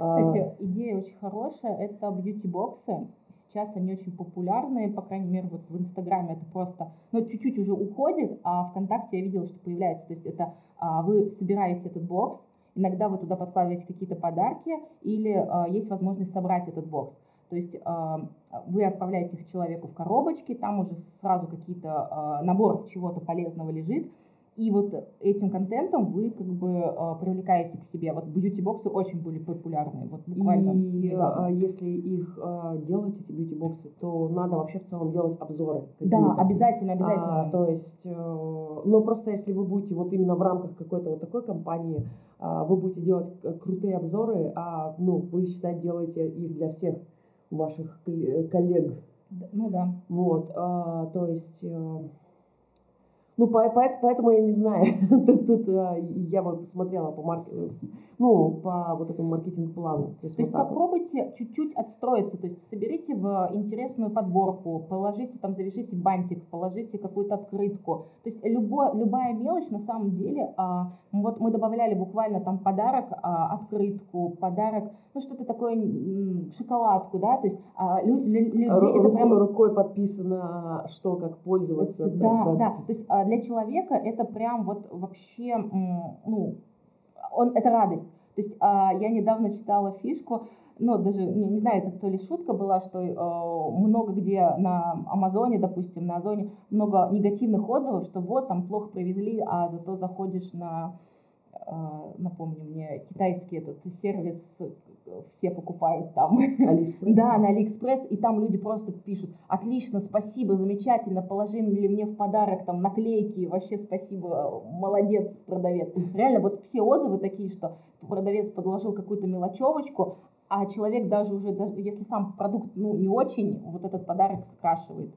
Кстати, а, идея очень хорошая. Это бьюти-боксы. Сейчас они очень популярны, по крайней мере, вот в Инстаграме это просто, ну, чуть-чуть уже уходит, а ВКонтакте я видела, что появляется. То есть это а, вы собираете этот бокс, иногда вы туда подкладываете какие-то подарки, или а, есть возможность собрать этот бокс. То есть э, вы отправляете их человеку в коробочке, там уже сразу какие-то э, набор чего-то полезного лежит, и вот этим контентом вы как бы э, привлекаете к себе. Вот бьюти-боксы очень были популярны. Вот буквально. И недавно. А, если их э, делать, эти бьюти-боксы, то надо вообще в целом делать обзоры. Да, обязательно, обязательно. А, то есть, э, но просто если вы будете вот именно в рамках какой-то вот такой компании, э, вы будете делать крутые обзоры, а ну, вы, считать, делаете их для всех ваших коллег. Ну да. Вот, э, то есть... Э, ну, поэтому я не знаю. тут, тут э, я бы посмотрела по марк... ну, по вот этому маркетинг-плану. То есть, то есть вот попробуйте вот. чуть-чуть отстроиться, то есть соберите в интересную подборку, положите там, завяжите бантик, положите какую-то открытку. То есть любо, любая мелочь на самом деле, а, вот мы добавляли буквально там подарок, а, открытку, подарок, ну что-то такое, шоколадку, да, то есть а, лю, лю, людей Ру, это прям... Рукой подписано, что, как пользоваться. Да, да, да. То есть а, для человека это прям вот вообще, ну, он, это радость. То есть а, я недавно читала фишку, ну, даже, не, не знаю, это то ли шутка была, что э, много где на Амазоне, допустим, на Озоне, много негативных отзывов, что вот, там плохо привезли, а зато заходишь на, э, напомню мне, китайский этот сервис, все покупают там. Алиэкспресс? Да, на Алиэкспресс, и там люди просто пишут, отлично, спасибо, замечательно, положили мне в подарок там наклейки, вообще спасибо, молодец, продавец. Реально, вот все отзывы такие, что продавец подложил какую-то мелочевочку, а человек даже уже, даже если сам продукт ну, не очень, вот этот подарок скрашивает.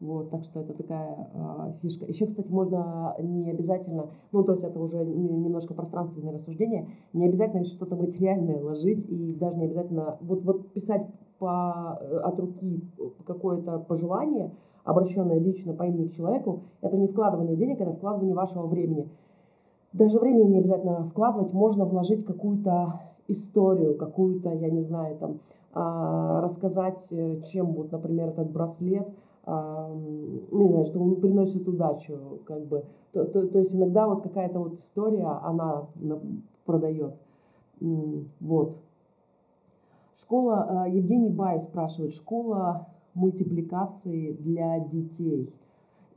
Вот, так что это такая э, фишка. Еще, кстати, можно не обязательно, ну, то есть это уже немножко пространственное рассуждение, не обязательно что-то материальное ложить, и даже не обязательно вот, вот писать по, э, от руки какое-то пожелание, обращенное лично по имени к человеку, это не вкладывание денег, это вкладывание вашего времени. Даже времени не обязательно вкладывать, можно вложить какую-то историю какую-то, я не знаю, там, а, рассказать, э, чем вот, например, этот браслет, не знаю, что он приносит удачу, как бы. То, то, то есть иногда вот какая-то вот история, она продает. Вот. Школа, а, Евгений Баев спрашивает, школа мультипликации для детей –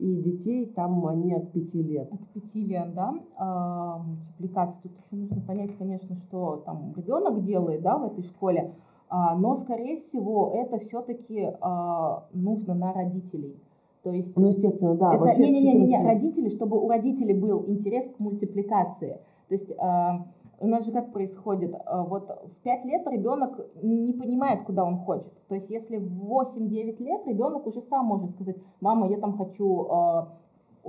и детей там они от пяти лет. От пяти лет, да, а, мультипликация. Тут еще нужно понять, конечно, что там ребенок делает, да, в этой школе, но, скорее всего, это все-таки а, нужно на родителей. То есть, ну, естественно, да. Это, не, не, не, не, родители, чтобы у родителей был интерес к мультипликации. То есть а, у нас же как происходит? Вот в 5 лет ребенок не понимает, куда он хочет. То есть если в 8-9 лет ребенок уже сам может сказать, мама, я там хочу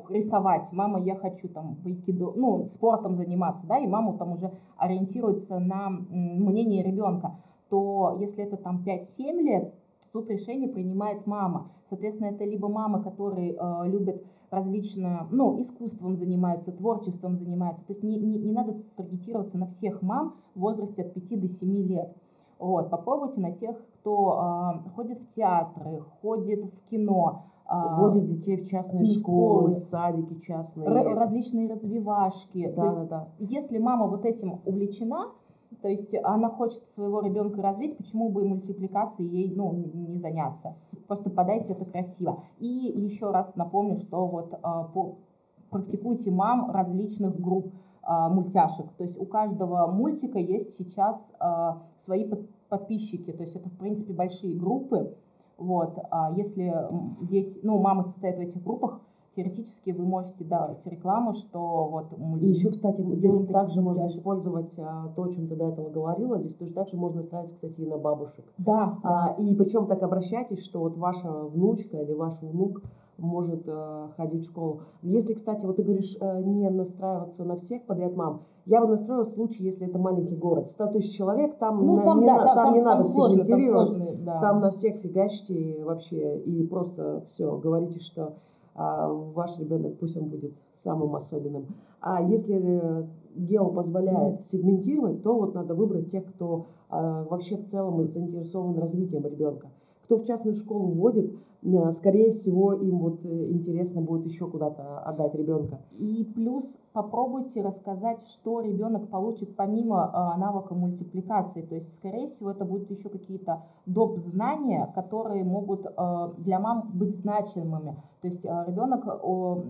рисовать, мама, я хочу там айкидо, ну, спортом заниматься, да, и мама там уже ориентируется на мнение ребенка, то если это там 5-7 лет, тут решение принимает мама. Соответственно, это либо мама, которые э, любят различно, ну, искусством занимаются, творчеством занимаются. То есть не, не, не надо таргетироваться на всех мам в возрасте от 5 до 7 лет. Вот, попробуйте на тех, кто э, ходит в театры, ходит в кино, а, Вводит детей в частные школы, школы садики частные. различные развивашки. Да, То да, да. Если мама вот этим увлечена, то есть она хочет своего ребенка развить, почему бы и мультипликацией ей ну, не заняться? Просто подайте это красиво. И еще раз напомню, что вот а, по, практикуйте мам различных групп а, мультяшек. То есть у каждого мультика есть сейчас а, свои подписчики. То есть это, в принципе, большие группы. Вот, а если дети, ну, мамы состоят в этих группах, теоретически вы можете давать рекламу, что вот... И еще, кстати, здесь также можно использовать а, то, о чем ты до этого говорила, здесь тоже также можно ставить, кстати, и на бабушек. Да. А, И причем так обращайтесь, что вот ваша внучка или ваш внук может э, ходить в школу. Если, кстати, вот ты говоришь, э, не настраиваться на всех подряд мам, я бы настроила в случае, если это маленький город. 100 тысяч человек, там, ну, на, там, не, да, на, там, там не там, надо сложно, сегментировать, там, сложно, да. там на всех фигачьте вообще и просто все, говорите, что ваш ребенок пусть он будет самым особенным. А если э, гео позволяет сегментировать, то вот надо выбрать тех, кто а, вообще в целом заинтересован развитием ребенка. Кто в частную школу вводит, э, скорее всего, им вот э, интересно будет еще куда-то отдать ребенка. И плюс попробуйте рассказать, что ребенок получит помимо э, навыка мультипликации. То есть, скорее всего, это будут еще какие-то доп. знания, которые могут э, для мам быть значимыми. То есть э, ребенок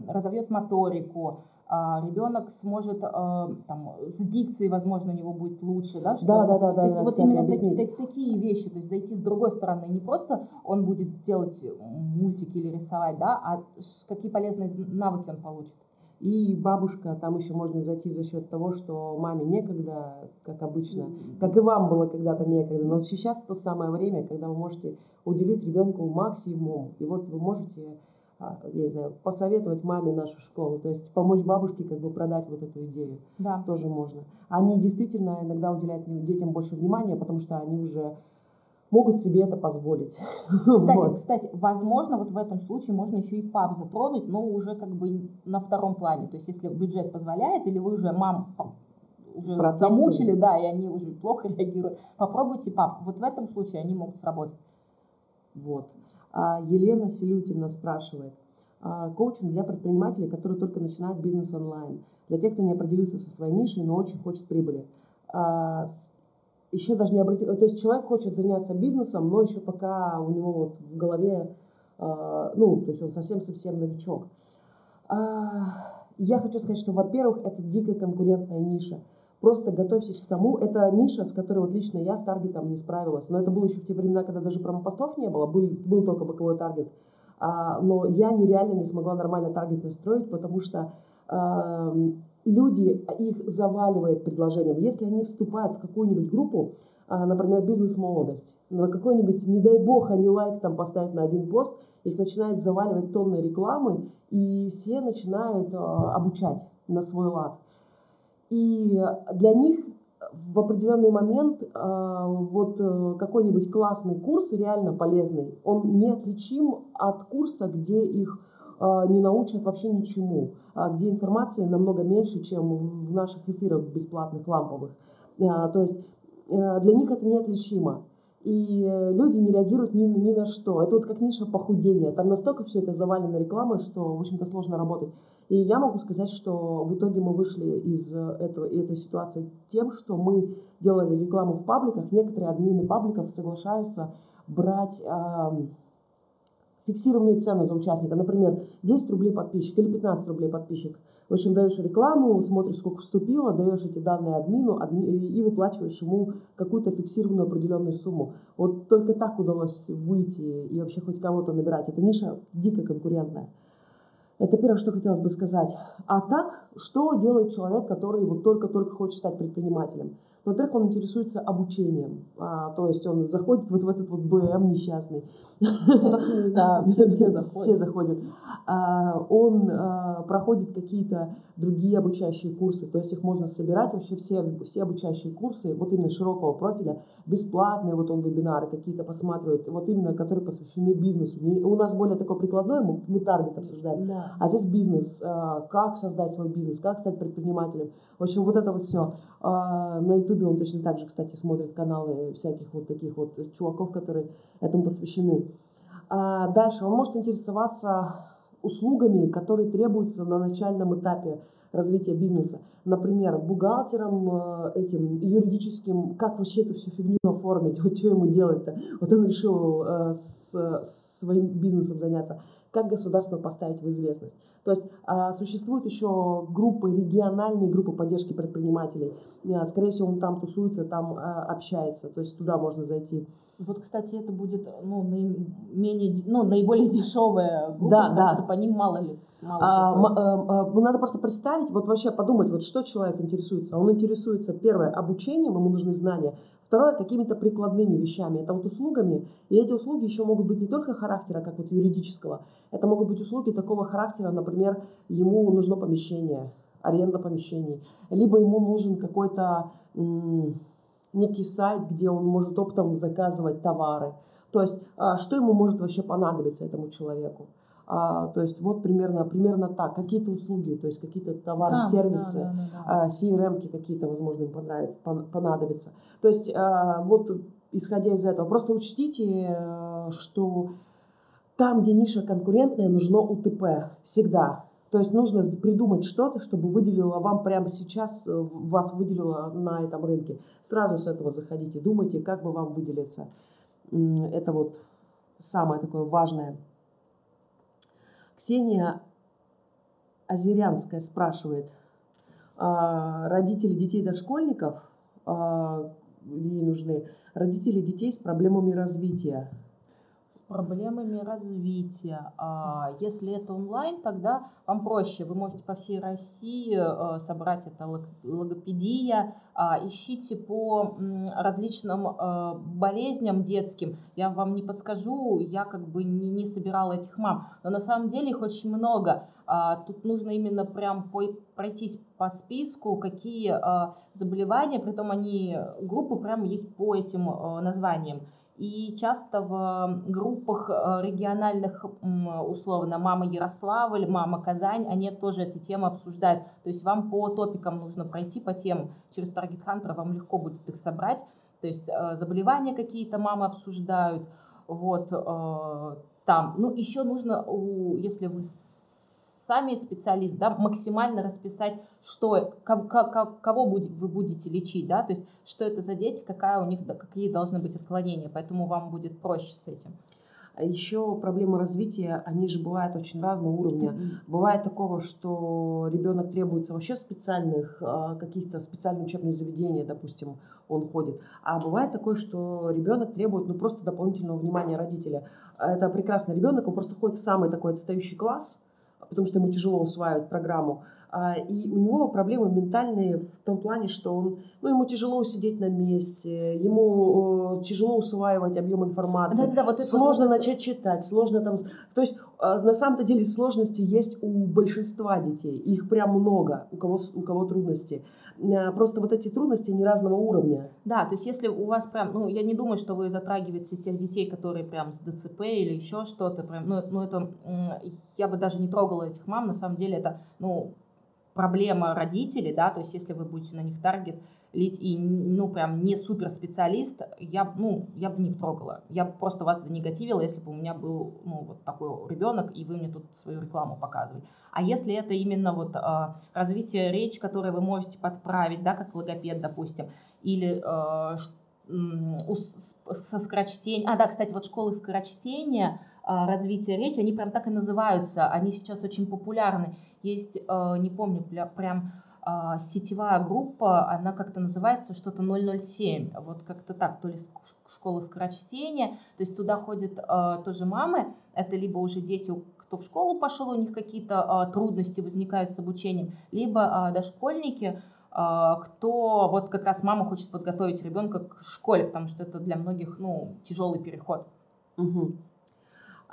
разовьет моторику, ребенок сможет там, с дикцией, возможно, у него будет лучше, да? Что да, да, да, то есть да, вот именно такие, так, такие вещи, то есть зайти с другой стороны, не просто он будет делать мультики или рисовать, да, а какие полезные навыки он получит. И бабушка, там еще можно зайти за счет того, что маме некогда, как обычно, как и вам было когда-то некогда. Но сейчас то самое время, когда вы можете уделить ребенку максимум. И вот вы можете а, я не знаю, посоветовать маме нашу школу, то есть помочь бабушке как бы продать вот эту идею. Да. Тоже можно. Они действительно иногда уделяют детям больше внимания, потому что они уже могут себе это позволить. Кстати, вот. кстати, возможно, вот в этом случае можно еще и пап затронуть, но уже как бы на втором плане. То есть, если бюджет позволяет, или вы уже мам уже замучили, да, и они уже плохо реагируют, попробуйте пап. Вот в этом случае они могут сработать. Вот. А Елена Селютина спрашивает, а, коучинг для предпринимателей, которые только начинают бизнес онлайн. Для тех, кто не определился со своей нишей, но очень хочет прибыли. А, еще даже не обратил, то есть человек хочет заняться бизнесом, но еще пока у него вот в голове, ну, то есть он совсем-совсем новичок. Я хочу сказать, что, во-первых, это дикая конкурентная ниша. Просто готовьтесь к тому, это ниша, с которой вот лично я с таргетом не справилась. Но это было еще в те времена, когда даже промопостов не было, был, был только боковой таргет. А, но я нереально не смогла нормально таргет настроить, потому что а, люди, их заваливает предложением. Если они вступают в какую-нибудь группу, а, например, бизнес-молодость, на какой-нибудь, не дай бог, они лайк там поставят на один пост, их начинает заваливать тонны рекламы, и все начинают а, обучать на свой лад. И для них в определенный момент вот э, какой-нибудь классный курс, реально полезный, он неотличим от курса, где их не научат вообще ничему, а где информации намного меньше, чем в наших эфирах бесплатных ламповых. То есть для них это неотличимо и э, люди не реагируют ни, ни на что. Это вот как ниша похудения. Там настолько все это завалено рекламой, что, в общем-то, сложно работать. И я могу сказать, что в итоге мы вышли из э, этого, этой ситуации тем, что мы делали рекламу в пабликах. Некоторые админы пабликов соглашаются брать э, фиксированную цену за участника. Например, 10 рублей подписчик или 15 рублей подписчик – в общем, даешь рекламу, смотришь, сколько вступило, даешь эти данные админу адми, и выплачиваешь ему какую-то фиксированную определенную сумму. Вот только так удалось выйти и вообще хоть кого-то набирать. Эта ниша дико конкурентная. Это первое, что хотелось бы сказать. А так, что делает человек, который вот только-только хочет стать предпринимателем? Во-первых, он интересуется обучением, а, то есть он заходит вот в этот вот БМ несчастный. Да, все, все заходят. Все заходят. А, он а, проходит какие-то другие обучающие курсы, то есть их можно собирать вообще все, все обучающие курсы, вот именно широкого профиля, бесплатные, вот он вебинары какие-то посматривает, вот именно, которые посвящены бизнесу. У нас более такой прикладной, мы, мы таргет обсуждаем, да. а здесь бизнес, а, как создать свой бизнес, как стать предпринимателем. В общем, вот это вот все. На YouTube Ютубе он точно так же, кстати, смотрит каналы всяких вот таких вот чуваков, которые этому посвящены. А дальше он может интересоваться услугами, которые требуются на начальном этапе развития бизнеса. Например, бухгалтером э, этим юридическим, как вообще эту всю фигню оформить, вот что ему делать-то. Вот он решил э, с, своим бизнесом заняться как государство поставить в известность. То есть а, существуют еще группы, региональные группы поддержки предпринимателей. А, скорее всего, он там тусуется, там а, общается. То есть туда можно зайти. Вот, кстати, это будет ну, наименее, ну, наиболее дешевая группа, да, потому да. что по ним мало ли. Мало а, а, а, надо просто представить, вот вообще подумать, вот что человек интересуется. Он интересуется, первое, обучением, ему нужны знания. Второе, какими-то прикладными вещами. Это вот услугами. И эти услуги еще могут быть не только характера, как вот юридического. Это могут быть услуги такого характера, например, ему нужно помещение, аренда помещений. Либо ему нужен какой-то некий сайт, где он может оптом заказывать товары. То есть, а, что ему может вообще понадобиться этому человеку. А, то есть вот примерно, примерно так. Какие-то услуги, то есть какие-то товары, да, сервисы, да, да, да, да. CRM какие-то, возможно, им понравится, понадобятся. То есть а, вот исходя из этого, просто учтите, э, что там, где ниша конкурентная, нужно УТП всегда. То есть нужно придумать что-то, чтобы выделило вам прямо сейчас, э, вас выделило на этом рынке. Сразу с этого заходите, думайте, как бы вам выделиться. Это вот самое такое важное. Ксения Озерянская спрашивает, а, родители детей дошкольников, а, ей нужны родители детей с проблемами развития – проблемами развития. А если это онлайн, тогда вам проще. Вы можете по всей России э, собрать это логопедия. А, ищите по различным э, болезням детским. Я вам не подскажу, я как бы не, не собирала этих мам. Но на самом деле их очень много. А, тут нужно именно прям пройтись по списку, какие э, заболевания, притом они группы прям есть по этим названиям. И часто в группах э, региональных, условно, «Мама Ярославль», «Мама Казань», они тоже эти темы обсуждают. То есть вам по топикам нужно пройти, по темам. Через Target Hunter вам легко будет их собрать. То есть э, заболевания какие-то мамы обсуждают. Вот э, там. Ну, еще нужно, если вы сами специалисты, да, максимально расписать, что, кого, кого вы будете лечить, да, то есть что это за дети, какая у них, какие должны быть отклонения, поэтому вам будет проще с этим. А еще проблемы развития, они же бывают очень разного уровня. Mm-hmm. Бывает такого, что ребенок требуется вообще специальных, а, каких-то специальных учебных заведений, допустим, он ходит. А бывает такое, что ребенок требует ну, просто дополнительного внимания родителя. Это прекрасный ребенок, он просто ходит в самый такой отстающий класс, потому что ему тяжело усваивать программу. А, и у него проблемы ментальные в том плане, что он, ну, ему тяжело сидеть на месте, ему тяжело усваивать объем информации, да, да, вот сложно вот, начать читать, сложно там... То есть а, на самом-то деле сложности есть у большинства детей, их прям много, у кого, у кого трудности. А, просто вот эти трудности, они разного уровня. Да, то есть если у вас прям, ну, я не думаю, что вы затрагиваете тех детей, которые прям с ДЦП или еще что-то, прям, ну, ну это, я бы даже не трогала этих мам, на самом деле это, ну, проблема родителей, да, то есть если вы будете на них таргет и, ну, прям не супер специалист, я, ну, я бы не трогала. Я бы просто вас занегативила, если бы у меня был, ну, вот такой ребенок, и вы мне тут свою рекламу показывали. А если это именно вот э, развитие речи, которое вы можете подправить, да, как логопед, допустим, или э, со скорочтением. А, да, кстати, вот школы скорочтения, а, развития речи, они прям так и называются, они сейчас очень популярны. Есть, не помню, прям а, сетевая группа, она как-то называется что-то 007, вот как-то так, то ли школа скорочтения, то есть туда ходят тоже мамы, это либо уже дети, кто в школу пошел, у них какие-то трудности возникают с обучением, либо дошкольники, кто вот как раз мама хочет подготовить ребенка к школе, потому что это для многих ну, тяжелый переход. Угу.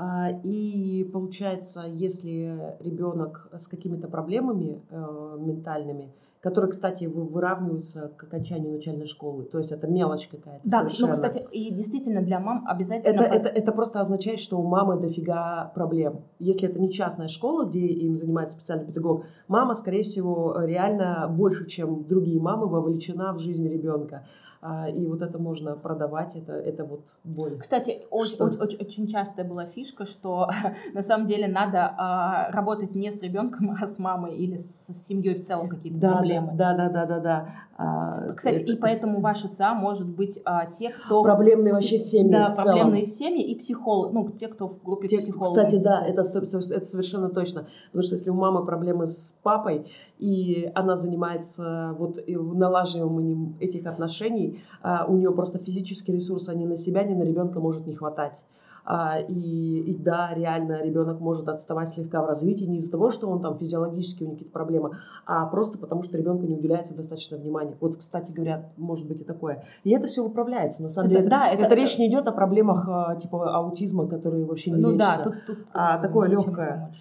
А, и получается, если ребенок с какими-то проблемами э, ментальными, которые, кстати, выравниваются к окончанию начальной школы. То есть это мелочь какая-то. Да, ну, совершенно. ну, кстати, и действительно для мам обязательно... Это, это, это просто означает, что у мамы дофига проблем. Если это не частная школа, где им занимается специальный педагог, мама, скорее всего, реально больше, чем другие мамы, вовлечена в жизнь ребенка. А, и вот это можно продавать, это, это вот боль. Кстати, очень, очень, очень частая была фишка, что на самом деле надо а, работать не с ребенком, а с мамой или с семьей в целом какие-то да, проблемы. Да, да, да, да, да. А, Кстати, это... и поэтому ваши ЦА может быть а, те, кто... Проблемные вообще семьи Да, проблемные семьи и психолог, ну, те, кто в группе те, психологов. Кстати, да, это, это совершенно точно. Потому что если у мамы проблемы с папой, и она занимается вот налаживанием этих отношений, а, у нее просто физический ресурс, а ни на себя, ни на ребенка может не хватать. А, и, и да, реально ребенок может отставать слегка в развитии не из-за того, что он там физиологически у него какие-то проблемы, а просто потому, что ребенку не уделяется достаточно внимания. Вот, кстати говоря, может быть и такое. И это все выправляется. На самом это, деле, да, это, это, речь не идет о проблемах типа аутизма, которые вообще не ну, лечатся, да, тут, тут, а такое легкое. Помочь.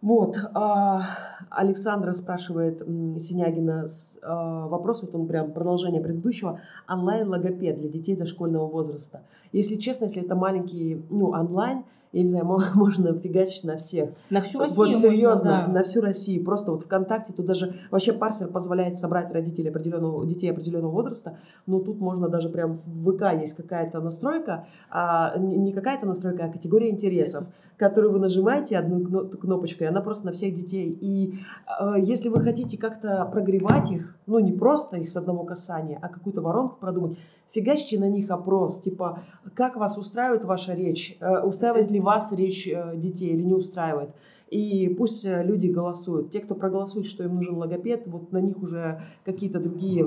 Вот, а, Александра спрашивает Синягина а, вопрос, вот он прям продолжение предыдущего, онлайн-логопед для детей дошкольного возраста. Если честно, если это маленький, ну, онлайн, я не знаю, можно фигачить на всех. На всю Россию Вот серьезно, можно, да. на всю Россию. Просто вот ВКонтакте тут даже вообще парсер позволяет собрать родителей определенного, детей определенного возраста, но тут можно даже прям в ВК есть какая-то настройка, а, не какая-то настройка, а категория интересов, которую вы нажимаете одну кнопочкой, она просто на всех детей. И э, если вы хотите как-то прогревать их, ну не просто их с одного касания, а какую-то воронку продумать, фигачьте на них опрос, типа, как вас устраивает ваша речь, э, устраивает ли вас речь э, детей или не устраивает. И пусть э, люди голосуют. Те, кто проголосует, что им нужен логопед, вот на них уже какие-то другие...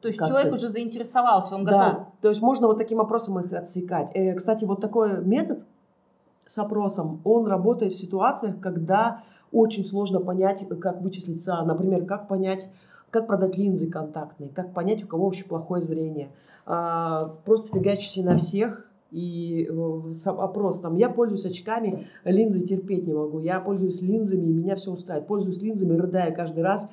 То есть человек сказать? уже заинтересовался, он готов. Да, то есть можно вот таким опросом их отсекать. И, кстати, вот такой метод с опросом, он работает в ситуациях, когда очень сложно понять, как вычислить ЦА. Например, как понять, как продать линзы контактные, как понять, у кого вообще плохое зрение. А, просто фигачите на всех, и э, опрос там, я пользуюсь очками, линзы терпеть не могу, я пользуюсь линзами, и меня все устраивает. Пользуюсь линзами, рыдаю каждый раз,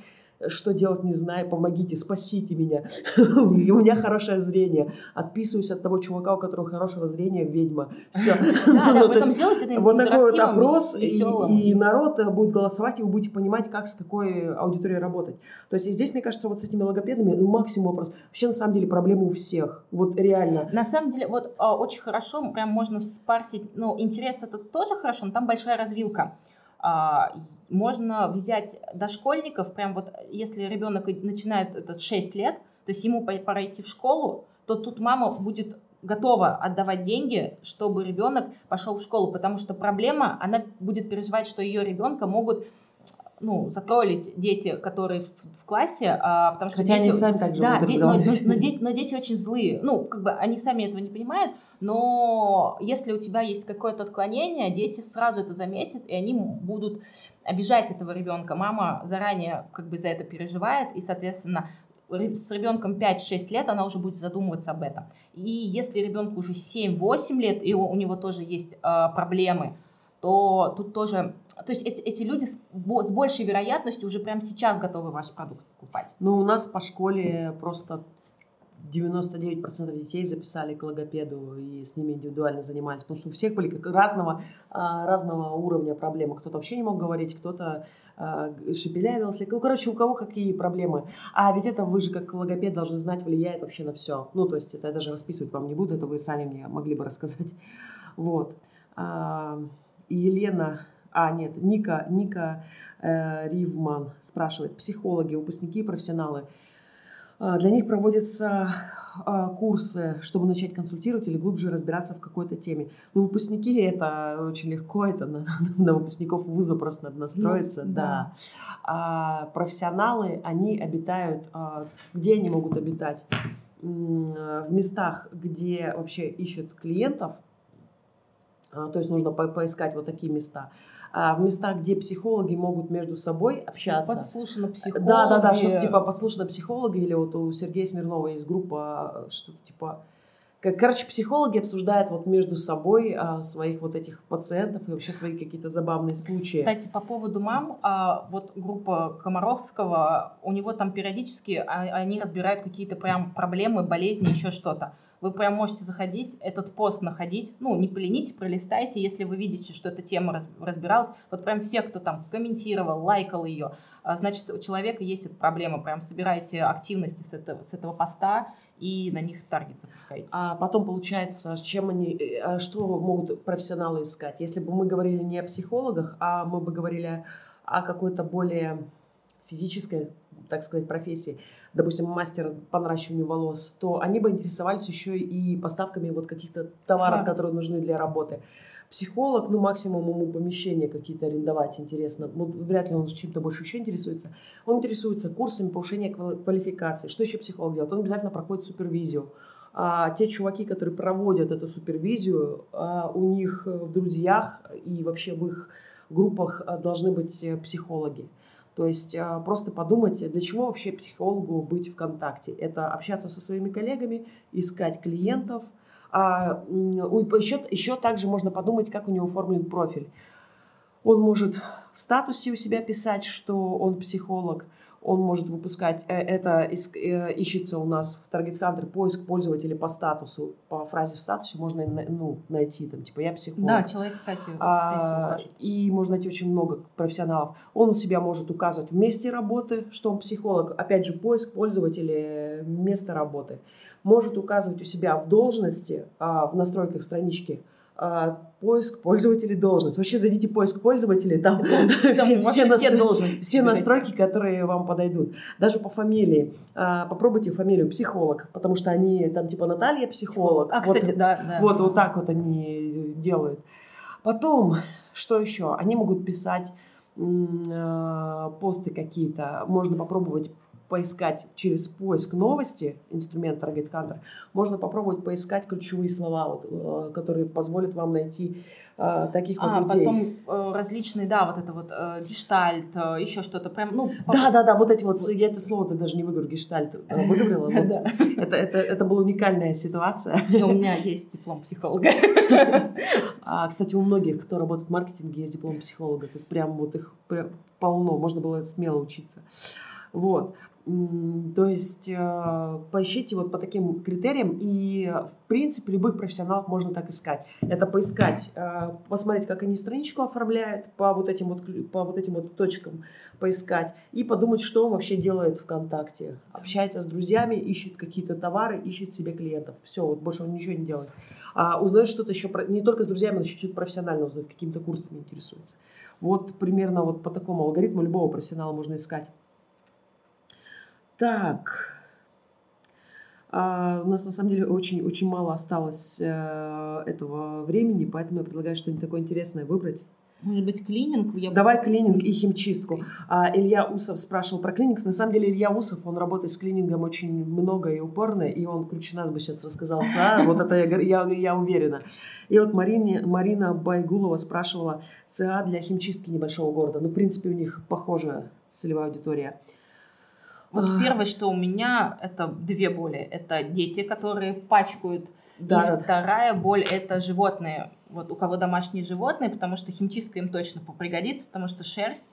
что делать не знаю, помогите, спасите меня. у меня хорошее зрение. Отписываюсь от того чувака, у которого хорошего зрения, ведьма. Все. Да, да, потом сделать это Вот такой вот опрос, и народ э, будет голосовать, и вы будете понимать, как с какой аудиторией работать. То есть здесь, мне кажется, вот с этими логопедами ну, максимум вопрос. Вообще, на самом деле, проблема у всех. Вот реально. На самом деле, вот а, очень хорошо, прям можно спарсить, ну, интерес это тоже хорошо, но там большая развилка. А, можно взять дошкольников, прям вот если ребенок начинает этот 6 лет, то есть ему пора идти в школу, то тут мама будет готова отдавать деньги, чтобы ребенок пошел в школу, потому что проблема, она будет переживать, что ее ребенка могут ну, затроллить дети, которые в, в классе, а, потому что Хотя дети, они сами так же да, де, но, но, но, дети, но дети очень злые, ну, как бы они сами этого не понимают, но если у тебя есть какое-то отклонение, дети сразу это заметят, и они будут обижать этого ребенка. Мама заранее как бы за это переживает, и, соответственно, с ребенком 5-6 лет она уже будет задумываться об этом. И если ребенку уже 7-8 лет, и у него тоже есть э, проблемы, то тут тоже... То есть эти, эти люди с, с большей вероятностью уже прямо сейчас готовы ваш продукт покупать. Ну, у нас по школе просто 99% детей записали к логопеду и с ними индивидуально занимались, потому что у всех были как разного, а, разного уровня проблемы. Кто-то вообще не мог говорить, кто-то а, шепелявил, ну, короче, у кого какие проблемы. А ведь это вы же как логопед должны знать, влияет вообще на все. Ну, то есть это я даже расписывать вам не буду, это вы сами мне могли бы рассказать. Вот. Елена, а нет, Ника, Ника э, Ривман спрашивает, психологи, выпускники, профессионалы – а, для них проводятся а, курсы, чтобы начать консультировать или глубже разбираться в какой-то теме. Ну, выпускники это очень легко, это на, на выпускников вуза просто надо настроиться, ну, да. да. А профессионалы, они обитают, а, где они могут обитать? В местах, где вообще ищут клиентов, то есть нужно поискать вот такие места а, в местах, где психологи могут между собой общаться. Подслушано психологи. Да, да, да, что-то типа подслушано психологи, или вот у Сергея Смирнова есть группа, что-то типа Короче, психологи обсуждают вот между собой а, своих вот этих пациентов и вообще свои какие-то забавные случаи. Кстати, по поводу мам, а, вот группа Комаровского, у него там периодически а, они разбирают какие-то прям проблемы, болезни, еще что-то. Вы прям можете заходить, этот пост находить, ну, не поленитесь, пролистайте, если вы видите, что эта тема разбиралась. Вот прям все, кто там комментировал, лайкал ее, а, значит, у человека есть эта проблема. Прям собирайте активности с этого, с этого поста и на них таргет запускайте. А потом получается, чем они, э, а что могут профессионалы искать? Если бы мы говорили не о психологах, а мы бы говорили о какой-то более физической, так сказать, профессии, допустим, мастер по наращиванию волос, то они бы интересовались еще и поставками вот каких-то товаров, да. которые нужны для работы. Психолог, ну, максимум ему помещения какие-то арендовать, интересно. Вот вряд ли он чем-то больше еще интересуется. Он интересуется курсами повышения квалификации. Что еще психолог делает? Он обязательно проходит супервизию. А те чуваки, которые проводят эту супервизию, а у них в друзьях и вообще в их группах а, должны быть э, психологи. То есть а, просто подумайте, для чего вообще психологу быть в контакте. Это общаться со своими коллегами, искать клиентов. А, еще, еще также можно подумать, как у него оформлен профиль. Он может в статусе у себя писать, что он психолог – он может выпускать, э, это э, ищется у нас в Target Hunter поиск пользователя по статусу, по фразе в статусе можно ну, найти, там, типа, я психолог. Да, человек, кстати, а, И можно найти очень много профессионалов. Он у себя может указывать в месте работы, что он психолог. Опять же, поиск пользователя, место работы. Может указывать у себя в должности, а, в настройках странички, поиск пользователей должность. Вообще зайдите поиск пользователей, там, там все, все, все, настрой, все настройки, которые вам подойдут. Даже по фамилии. А, попробуйте фамилию психолог, потому что они там типа Наталья психолог. А, кстати, вот, да, да. Вот, вот так вот они делают. Потом, что еще? Они могут писать а, посты какие-то. Можно попробовать поискать через поиск новости, инструмент Target Hunter, можно попробовать поискать ключевые слова, вот, э, которые позволят вам найти э, таких а, вот людей. потом э, различные, да, вот это вот э, гештальт, э, еще что-то, прям, ну... Да, да, да, вот эти вот, я это слово ты даже не выговорю, гештальт, э, выговорила, вот, это, это, это была уникальная ситуация. У меня есть диплом психолога. А, кстати, у многих, кто работает в маркетинге, есть диплом психолога, тут прям вот их полно, можно было смело учиться. Вот. То есть э, поищите вот по таким критериям, и в принципе любых профессионалов можно так искать. Это поискать, э, посмотреть, как они страничку оформляют по вот этим вот, по вот этим вот точкам поискать, и подумать, что он вообще делает ВКонтакте. Общается с друзьями, ищет какие-то товары, ищет себе клиентов. Все, вот больше он ничего не делает. А узнает что-то еще, про, не только с друзьями, но еще чуть профессионально узнает, какими-то курсами интересуется. Вот примерно вот по такому алгоритму любого профессионала можно искать. Так. А, у нас на самом деле очень-очень мало осталось э, этого времени, поэтому я предлагаю что-нибудь такое интересное выбрать. Может быть, клининг? Я... Давай клининг и химчистку. А, Илья Усов спрашивал про клининг. На самом деле Илья Усов, он работает с клинингом очень много и упорно, и он круче нас бы сейчас рассказал ЦА, вот это я, я, я уверена. И вот Марине, Марина Байгулова спрашивала ЦА для химчистки небольшого города. Ну, в принципе, у них похожая целевая аудитория. Вот первое, что у меня, это две боли. Это дети, которые пачкают. Да, и да. вторая боль – это животные. Вот у кого домашние животные, потому что химчистка им точно пригодится, потому что шерсть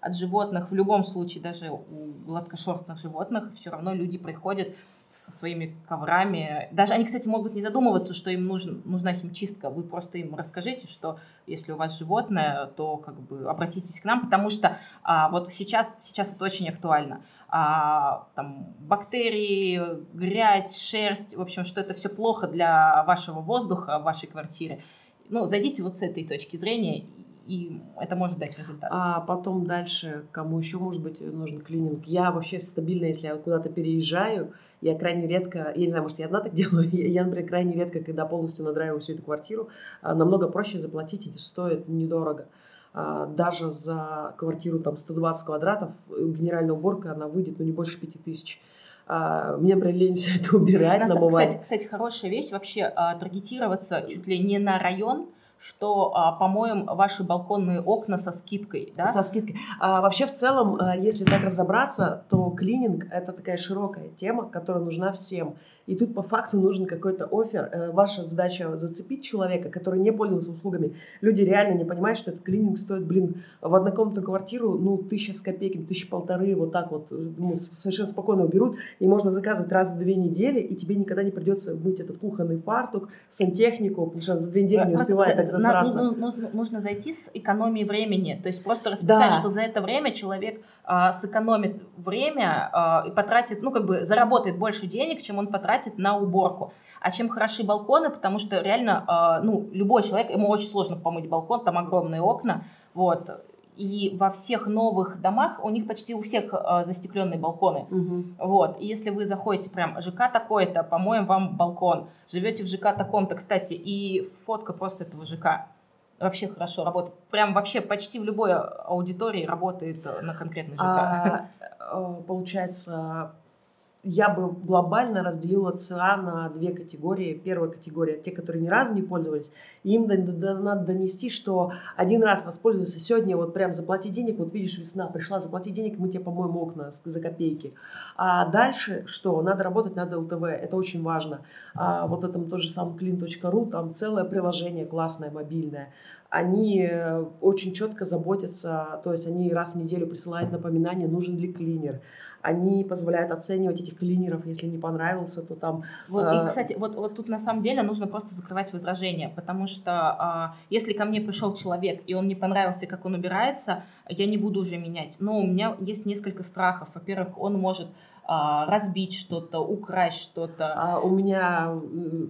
от животных в любом случае, даже у гладкошерстных животных, все равно люди приходят со своими коврами. Даже они, кстати, могут не задумываться, что им нужен, нужна химчистка. Вы просто им расскажите, что если у вас животное, то как бы обратитесь к нам, потому что а, вот сейчас, сейчас это очень актуально. А, там, бактерии, грязь, шерсть, в общем, что это все плохо для вашего воздуха в вашей квартире. Ну, зайдите вот с этой точки зрения и это может дать результат. А потом дальше, кому еще может быть нужен клининг? Я вообще стабильно, если я куда-то переезжаю, я крайне редко, я не знаю, может, я одна так делаю, я, например, крайне редко, когда полностью надраиваю всю эту квартиру, а, намного проще заплатить, и стоит недорого. А, даже за квартиру там 120 квадратов э, генеральная уборка, она выйдет, ну, не больше 5000 а, мне, например, лень все это убирать, на Кстати, кстати, хорошая вещь вообще таргетироваться чуть ли не на район, что а, помоем ваши балконные окна со скидкой. Да? Со скидкой. А, вообще, в целом, а, если так разобраться, то клининг – это такая широкая тема, которая нужна всем. И тут по факту нужен какой-то офер. Э, ваша задача зацепить человека, который не пользовался услугами. Люди реально не понимают, что этот клининг стоит, блин, в однокомнатную квартиру, ну, тысяча с копейками, тысяча полторы, вот так вот, ну, совершенно спокойно уберут. И можно заказывать раз в две недели, и тебе никогда не придется мыть этот кухонный фартук, сантехнику, потому что за две недели не успевает так засраться. Ну, нужно, нужно зайти с экономией времени. То есть просто расписать, да. что за это время человек а, сэкономит время а, и потратит, ну, как бы заработает больше денег, чем он потратит тратит на уборку. А чем хороши балконы, потому что реально, э, ну, любой человек, ему очень сложно помыть балкон, там огромные окна, вот, и во всех новых домах у них почти у всех э, застекленные балконы. Угу. Вот. И если вы заходите прям ЖК такой-то, помоем вам балкон. Живете в ЖК таком-то, кстати, и фотка просто этого ЖК вообще хорошо работает. Прям вообще почти в любой аудитории работает на конкретный ЖК. А, э, получается, я бы глобально разделила ЦА на две категории. Первая категория – те, которые ни разу не пользовались. им надо донести, что один раз воспользовался сегодня, вот прям заплати денег, вот видишь, весна пришла, заплати денег, мы тебе помоем окна за копейки. А дальше что? Надо работать над ЛТВ, это очень важно. А вот этом тоже самом clean.ru, там целое приложение классное, мобильное они э, очень четко заботятся, то есть они раз в неделю присылают напоминание, нужен ли клинер они позволяют оценивать этих клинеров, если не понравился, то там... Вот, э... И, кстати, вот, вот тут на самом деле нужно просто закрывать возражения, потому что э, если ко мне пришел человек, и он не понравился, как он убирается, я не буду уже менять. Но у меня есть несколько страхов. Во-первых, он может а, разбить что-то, украсть что-то. А у меня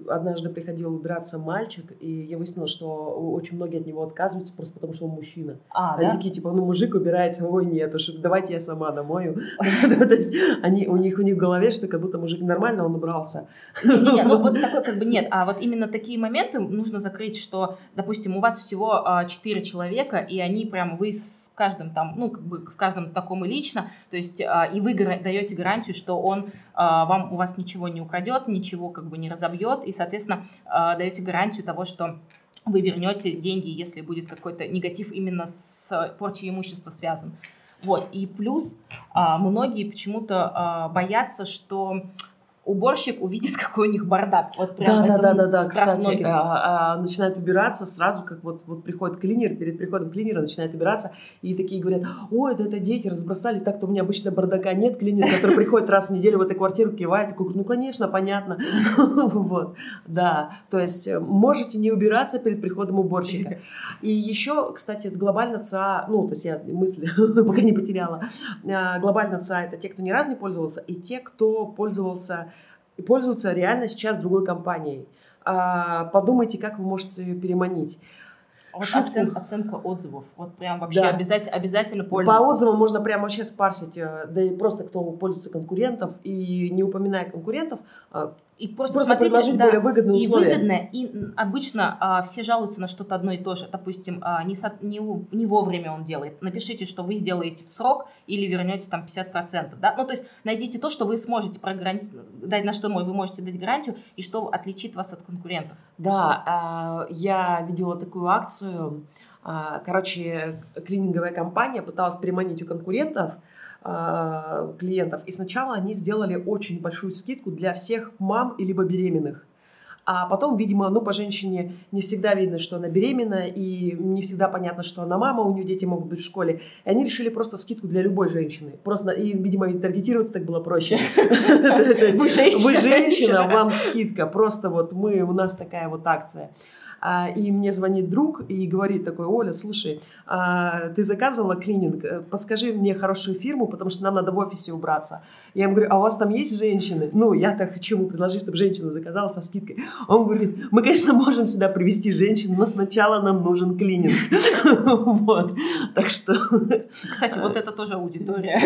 однажды приходил убираться мальчик, и я выяснила, что очень многие от него отказываются просто потому, что он мужчина. А, они да? такие, типа, ну мужик убирается, ой, нет, уж давайте я сама домою. То есть они, у них у них в голове, что как будто мужик нормально, он убрался. Не-не-не, ну вот такой как бы нет. А вот именно такие моменты нужно закрыть, что, допустим, у вас всего а, четыре человека, и они прям, вы каждым там, ну, как бы с каждым знакомый лично, то есть а, и вы даете гарантию, что он а, вам, у вас ничего не украдет, ничего как бы не разобьет, и, соответственно, а, даете гарантию того, что вы вернете деньги, если будет какой-то негатив именно с порчей имущества связан. Вот, и плюс многие почему-то боятся, что уборщик увидит, какой у них бардак. Вот прям да, да, да, да, да. Кстати, а, а, начинает убираться сразу, как вот, вот приходит клинер, перед приходом клинера начинает убираться, и такие говорят, ой, да это дети разбросали, так-то у меня обычно бардака нет, клинер, который приходит раз в неделю в эту квартиру, кивает, такой, ну, конечно, понятно. Вот, да, то есть э, можете не убираться перед приходом уборщика. И еще, кстати, глобально ЦА, ну, то есть я мысли пока не потеряла, а, глобально ЦА это те, кто ни разу не пользовался, и те, кто пользовался и пользуются реально сейчас другой компанией. А, подумайте, как вы можете ее переманить. Вот оцен, оценка отзывов. Вот прям вообще да. обязательно, обязательно пользоваться. По отзывам можно прям вообще спарсить, э, да и просто кто пользуется конкурентов, и не упоминая конкурентов, а, и просто, просто смотрите, предложить да, более выгодные и условия. И выгодное, и обычно а, все жалуются на что-то одно и то же. Допустим, а, не, со, не, не вовремя он делает. Напишите, что вы сделаете в срок или вернете там 50%. Да? Ну, то есть найдите то, что вы сможете дать, на что вы можете дать гарантию, и что отличит вас от конкурентов. Да, а, я видела такую акцию. А, короче, клининговая компания пыталась приманить у конкурентов а, клиентов. И сначала они сделали очень большую скидку для всех мам и либо беременных. А потом, видимо, ну, по женщине не всегда видно, что она беременна, и не всегда понятно, что она мама, у нее дети могут быть в школе. И они решили просто скидку для любой женщины. Просто, и, видимо, таргетироваться так было проще. Вы женщина, вам скидка. Просто вот мы, у нас такая вот акция. А, и мне звонит друг и говорит такой, Оля, слушай, а, ты заказывала клининг, э, подскажи мне хорошую фирму, потому что нам надо в офисе убраться. Я ему говорю, а у вас там есть женщины? Ну, я так хочу ему предложить, чтобы женщина заказала со скидкой. Он говорит, мы, конечно, можем сюда привести женщин, но сначала нам нужен клининг. Вот, так что... Кстати, вот это тоже аудитория.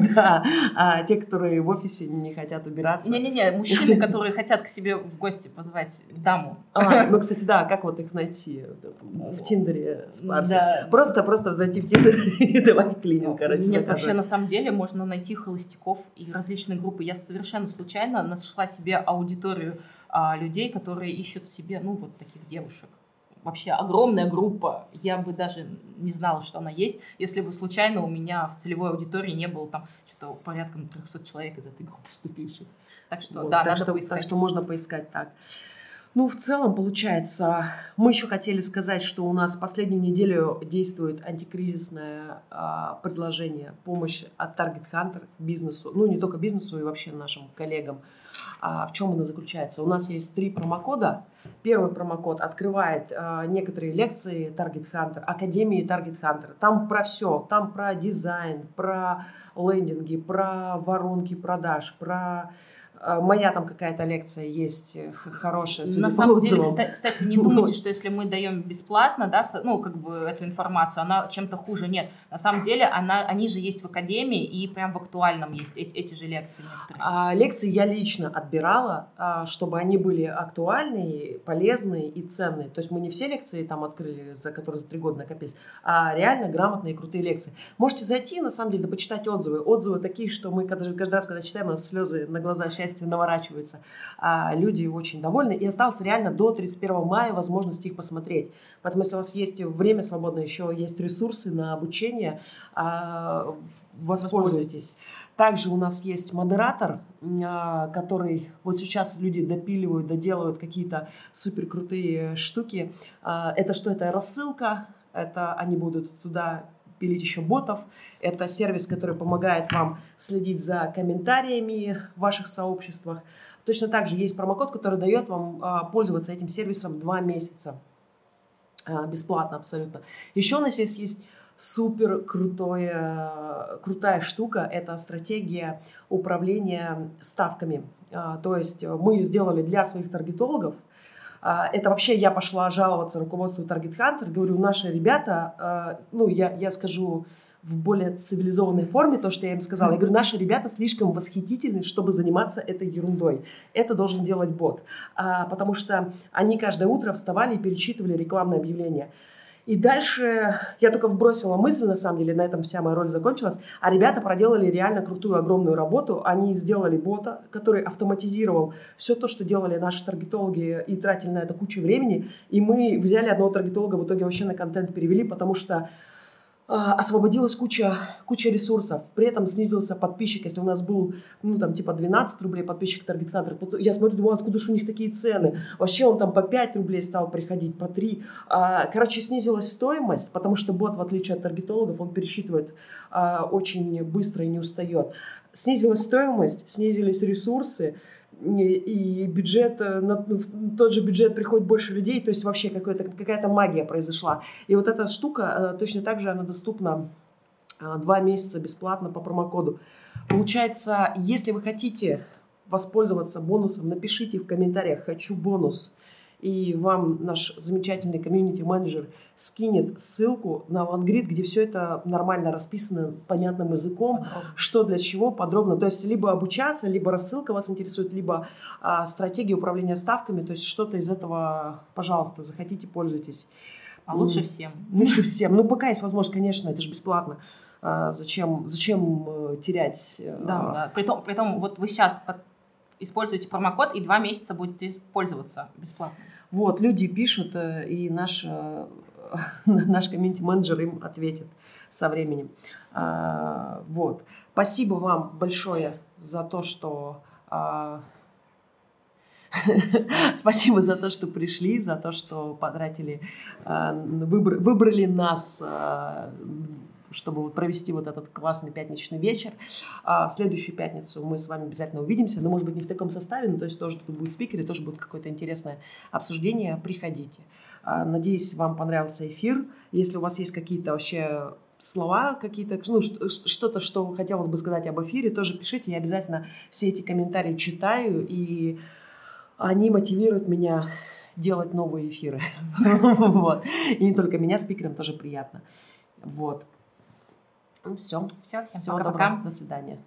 Да, а те, которые в офисе не хотят убираться. Не-не-не, мужчины, которые хотят к себе в гости позвать даму. А, ну, кстати, да, как вот их найти в Тиндере спарсить? Да. Просто, просто зайти в Тиндер и давать клининг, короче, Нет, вообще, на самом деле, можно найти холостяков и различные группы. Я совершенно случайно нашла себе аудиторию а, людей, которые ищут себе, ну, вот таких девушек вообще огромная группа. Я бы даже не знала, что она есть, если бы случайно у меня в целевой аудитории не было там что-то порядком 300 человек из этой группы вступивших. Так что, вот, да, так надо что, поискать. Так что можно поискать так. Ну, в целом, получается, мы еще хотели сказать, что у нас последнюю неделю действует антикризисное а, предложение помощи от Target Hunter бизнесу, ну, не только бизнесу и вообще нашим коллегам. А, в чем она заключается? У нас есть три промокода. Первый промокод открывает а, некоторые лекции Target Hunter, Академии Target Hunter. Там про все. Там про дизайн, про лендинги, про воронки продаж, про моя там какая-то лекция есть э, хорошая, судя На самом деле, кстати, не думайте, что если мы даем бесплатно, да, ну, как бы эту информацию, она чем-то хуже. Нет, на самом деле она, они же есть в академии, и прям в актуальном есть эти, эти же лекции некоторые. А, лекции я лично отбирала, а, чтобы они были актуальные, полезные и ценные. То есть мы не все лекции там открыли, за которые за три года накопились, а реально грамотные и крутые лекции. Можете зайти, на самом деле, да почитать отзывы. Отзывы такие, что мы каждый, каждый раз, когда читаем, у нас слезы на глаза счастья счастье наворачивается. А люди очень довольны. И осталось реально до 31 мая возможность их посмотреть. Поэтому, если у вас есть время свободное, еще есть ресурсы на обучение, а, воспользуйтесь. Также у нас есть модератор, а, который вот сейчас люди допиливают, доделывают какие-то супер крутые штуки. А, это что? Это рассылка, это они будут туда пилить еще ботов. Это сервис, который помогает вам следить за комментариями в ваших сообществах. Точно так же есть промокод, который дает вам а, пользоваться этим сервисом два месяца. А, бесплатно абсолютно. Еще у нас есть, есть супер крутое, крутая штука. Это стратегия управления ставками. А, то есть мы ее сделали для своих таргетологов – это вообще я пошла жаловаться руководству Target Hunter. Говорю, наши ребята, а, ну, я, я скажу в более цивилизованной форме то, что я им сказала. Я говорю, наши ребята слишком восхитительны, чтобы заниматься этой ерундой. Это должен делать бот. А, потому что они каждое утро вставали и перечитывали рекламное объявление. И дальше я только вбросила мысль, на самом деле, на этом вся моя роль закончилась. А ребята проделали реально крутую, огромную работу. Они сделали бота, который автоматизировал все то, что делали наши таргетологи и тратили на это кучу времени. И мы взяли одного таргетолога, в итоге вообще на контент перевели, потому что освободилась куча, куча ресурсов. При этом снизился подписчик. Если у нас был, ну, там, типа 12 рублей подписчик Target Hunter, я смотрю, думаю, откуда же у них такие цены? Вообще он там по 5 рублей стал приходить, по 3. А, короче, снизилась стоимость, потому что бот, в отличие от таргетологов, он пересчитывает а, очень быстро и не устает. Снизилась стоимость, снизились ресурсы, и бюджет, э, на тот же бюджет приходит больше людей, то есть вообще какая-то магия произошла. И вот эта штука, э, точно так же она доступна э, два месяца бесплатно по промокоду. Получается, если вы хотите воспользоваться бонусом, напишите в комментариях «хочу бонус», и вам наш замечательный комьюнити-менеджер скинет ссылку на лангрид, где все это нормально расписано понятным языком, подробно. что для чего подробно. То есть либо обучаться, либо рассылка вас интересует, либо а, стратегия управления ставками. То есть что-то из этого, пожалуйста, захотите, пользуйтесь. А лучше всем. Лучше всем. Ну, пока есть возможность, конечно, это же бесплатно. А, зачем, зачем э, терять? Э, да, а... да. Притом, притом вот вы сейчас под используете промокод и два месяца будете пользоваться бесплатно. Вот, люди пишут, э, и наш, э, наш комьюнити-менеджер им ответит со временем. А, вот. Спасибо вам большое за то, что а, Спасибо за то, что пришли, за то, что потратили, а, выбрали нас чтобы провести вот этот классный пятничный вечер. А в следующую пятницу мы с вами обязательно увидимся, но, может быть, не в таком составе, но то есть тоже тут будут спикеры, тоже будет какое-то интересное обсуждение. Приходите. А, надеюсь, вам понравился эфир. Если у вас есть какие-то вообще слова какие-то, ну, что-то, что хотелось бы сказать об эфире, тоже пишите. Я обязательно все эти комментарии читаю, и они мотивируют меня делать новые эфиры. вот. И не только меня, спикерам тоже приятно. Вот. Ну все. Все, всем пока-пока. До свидания.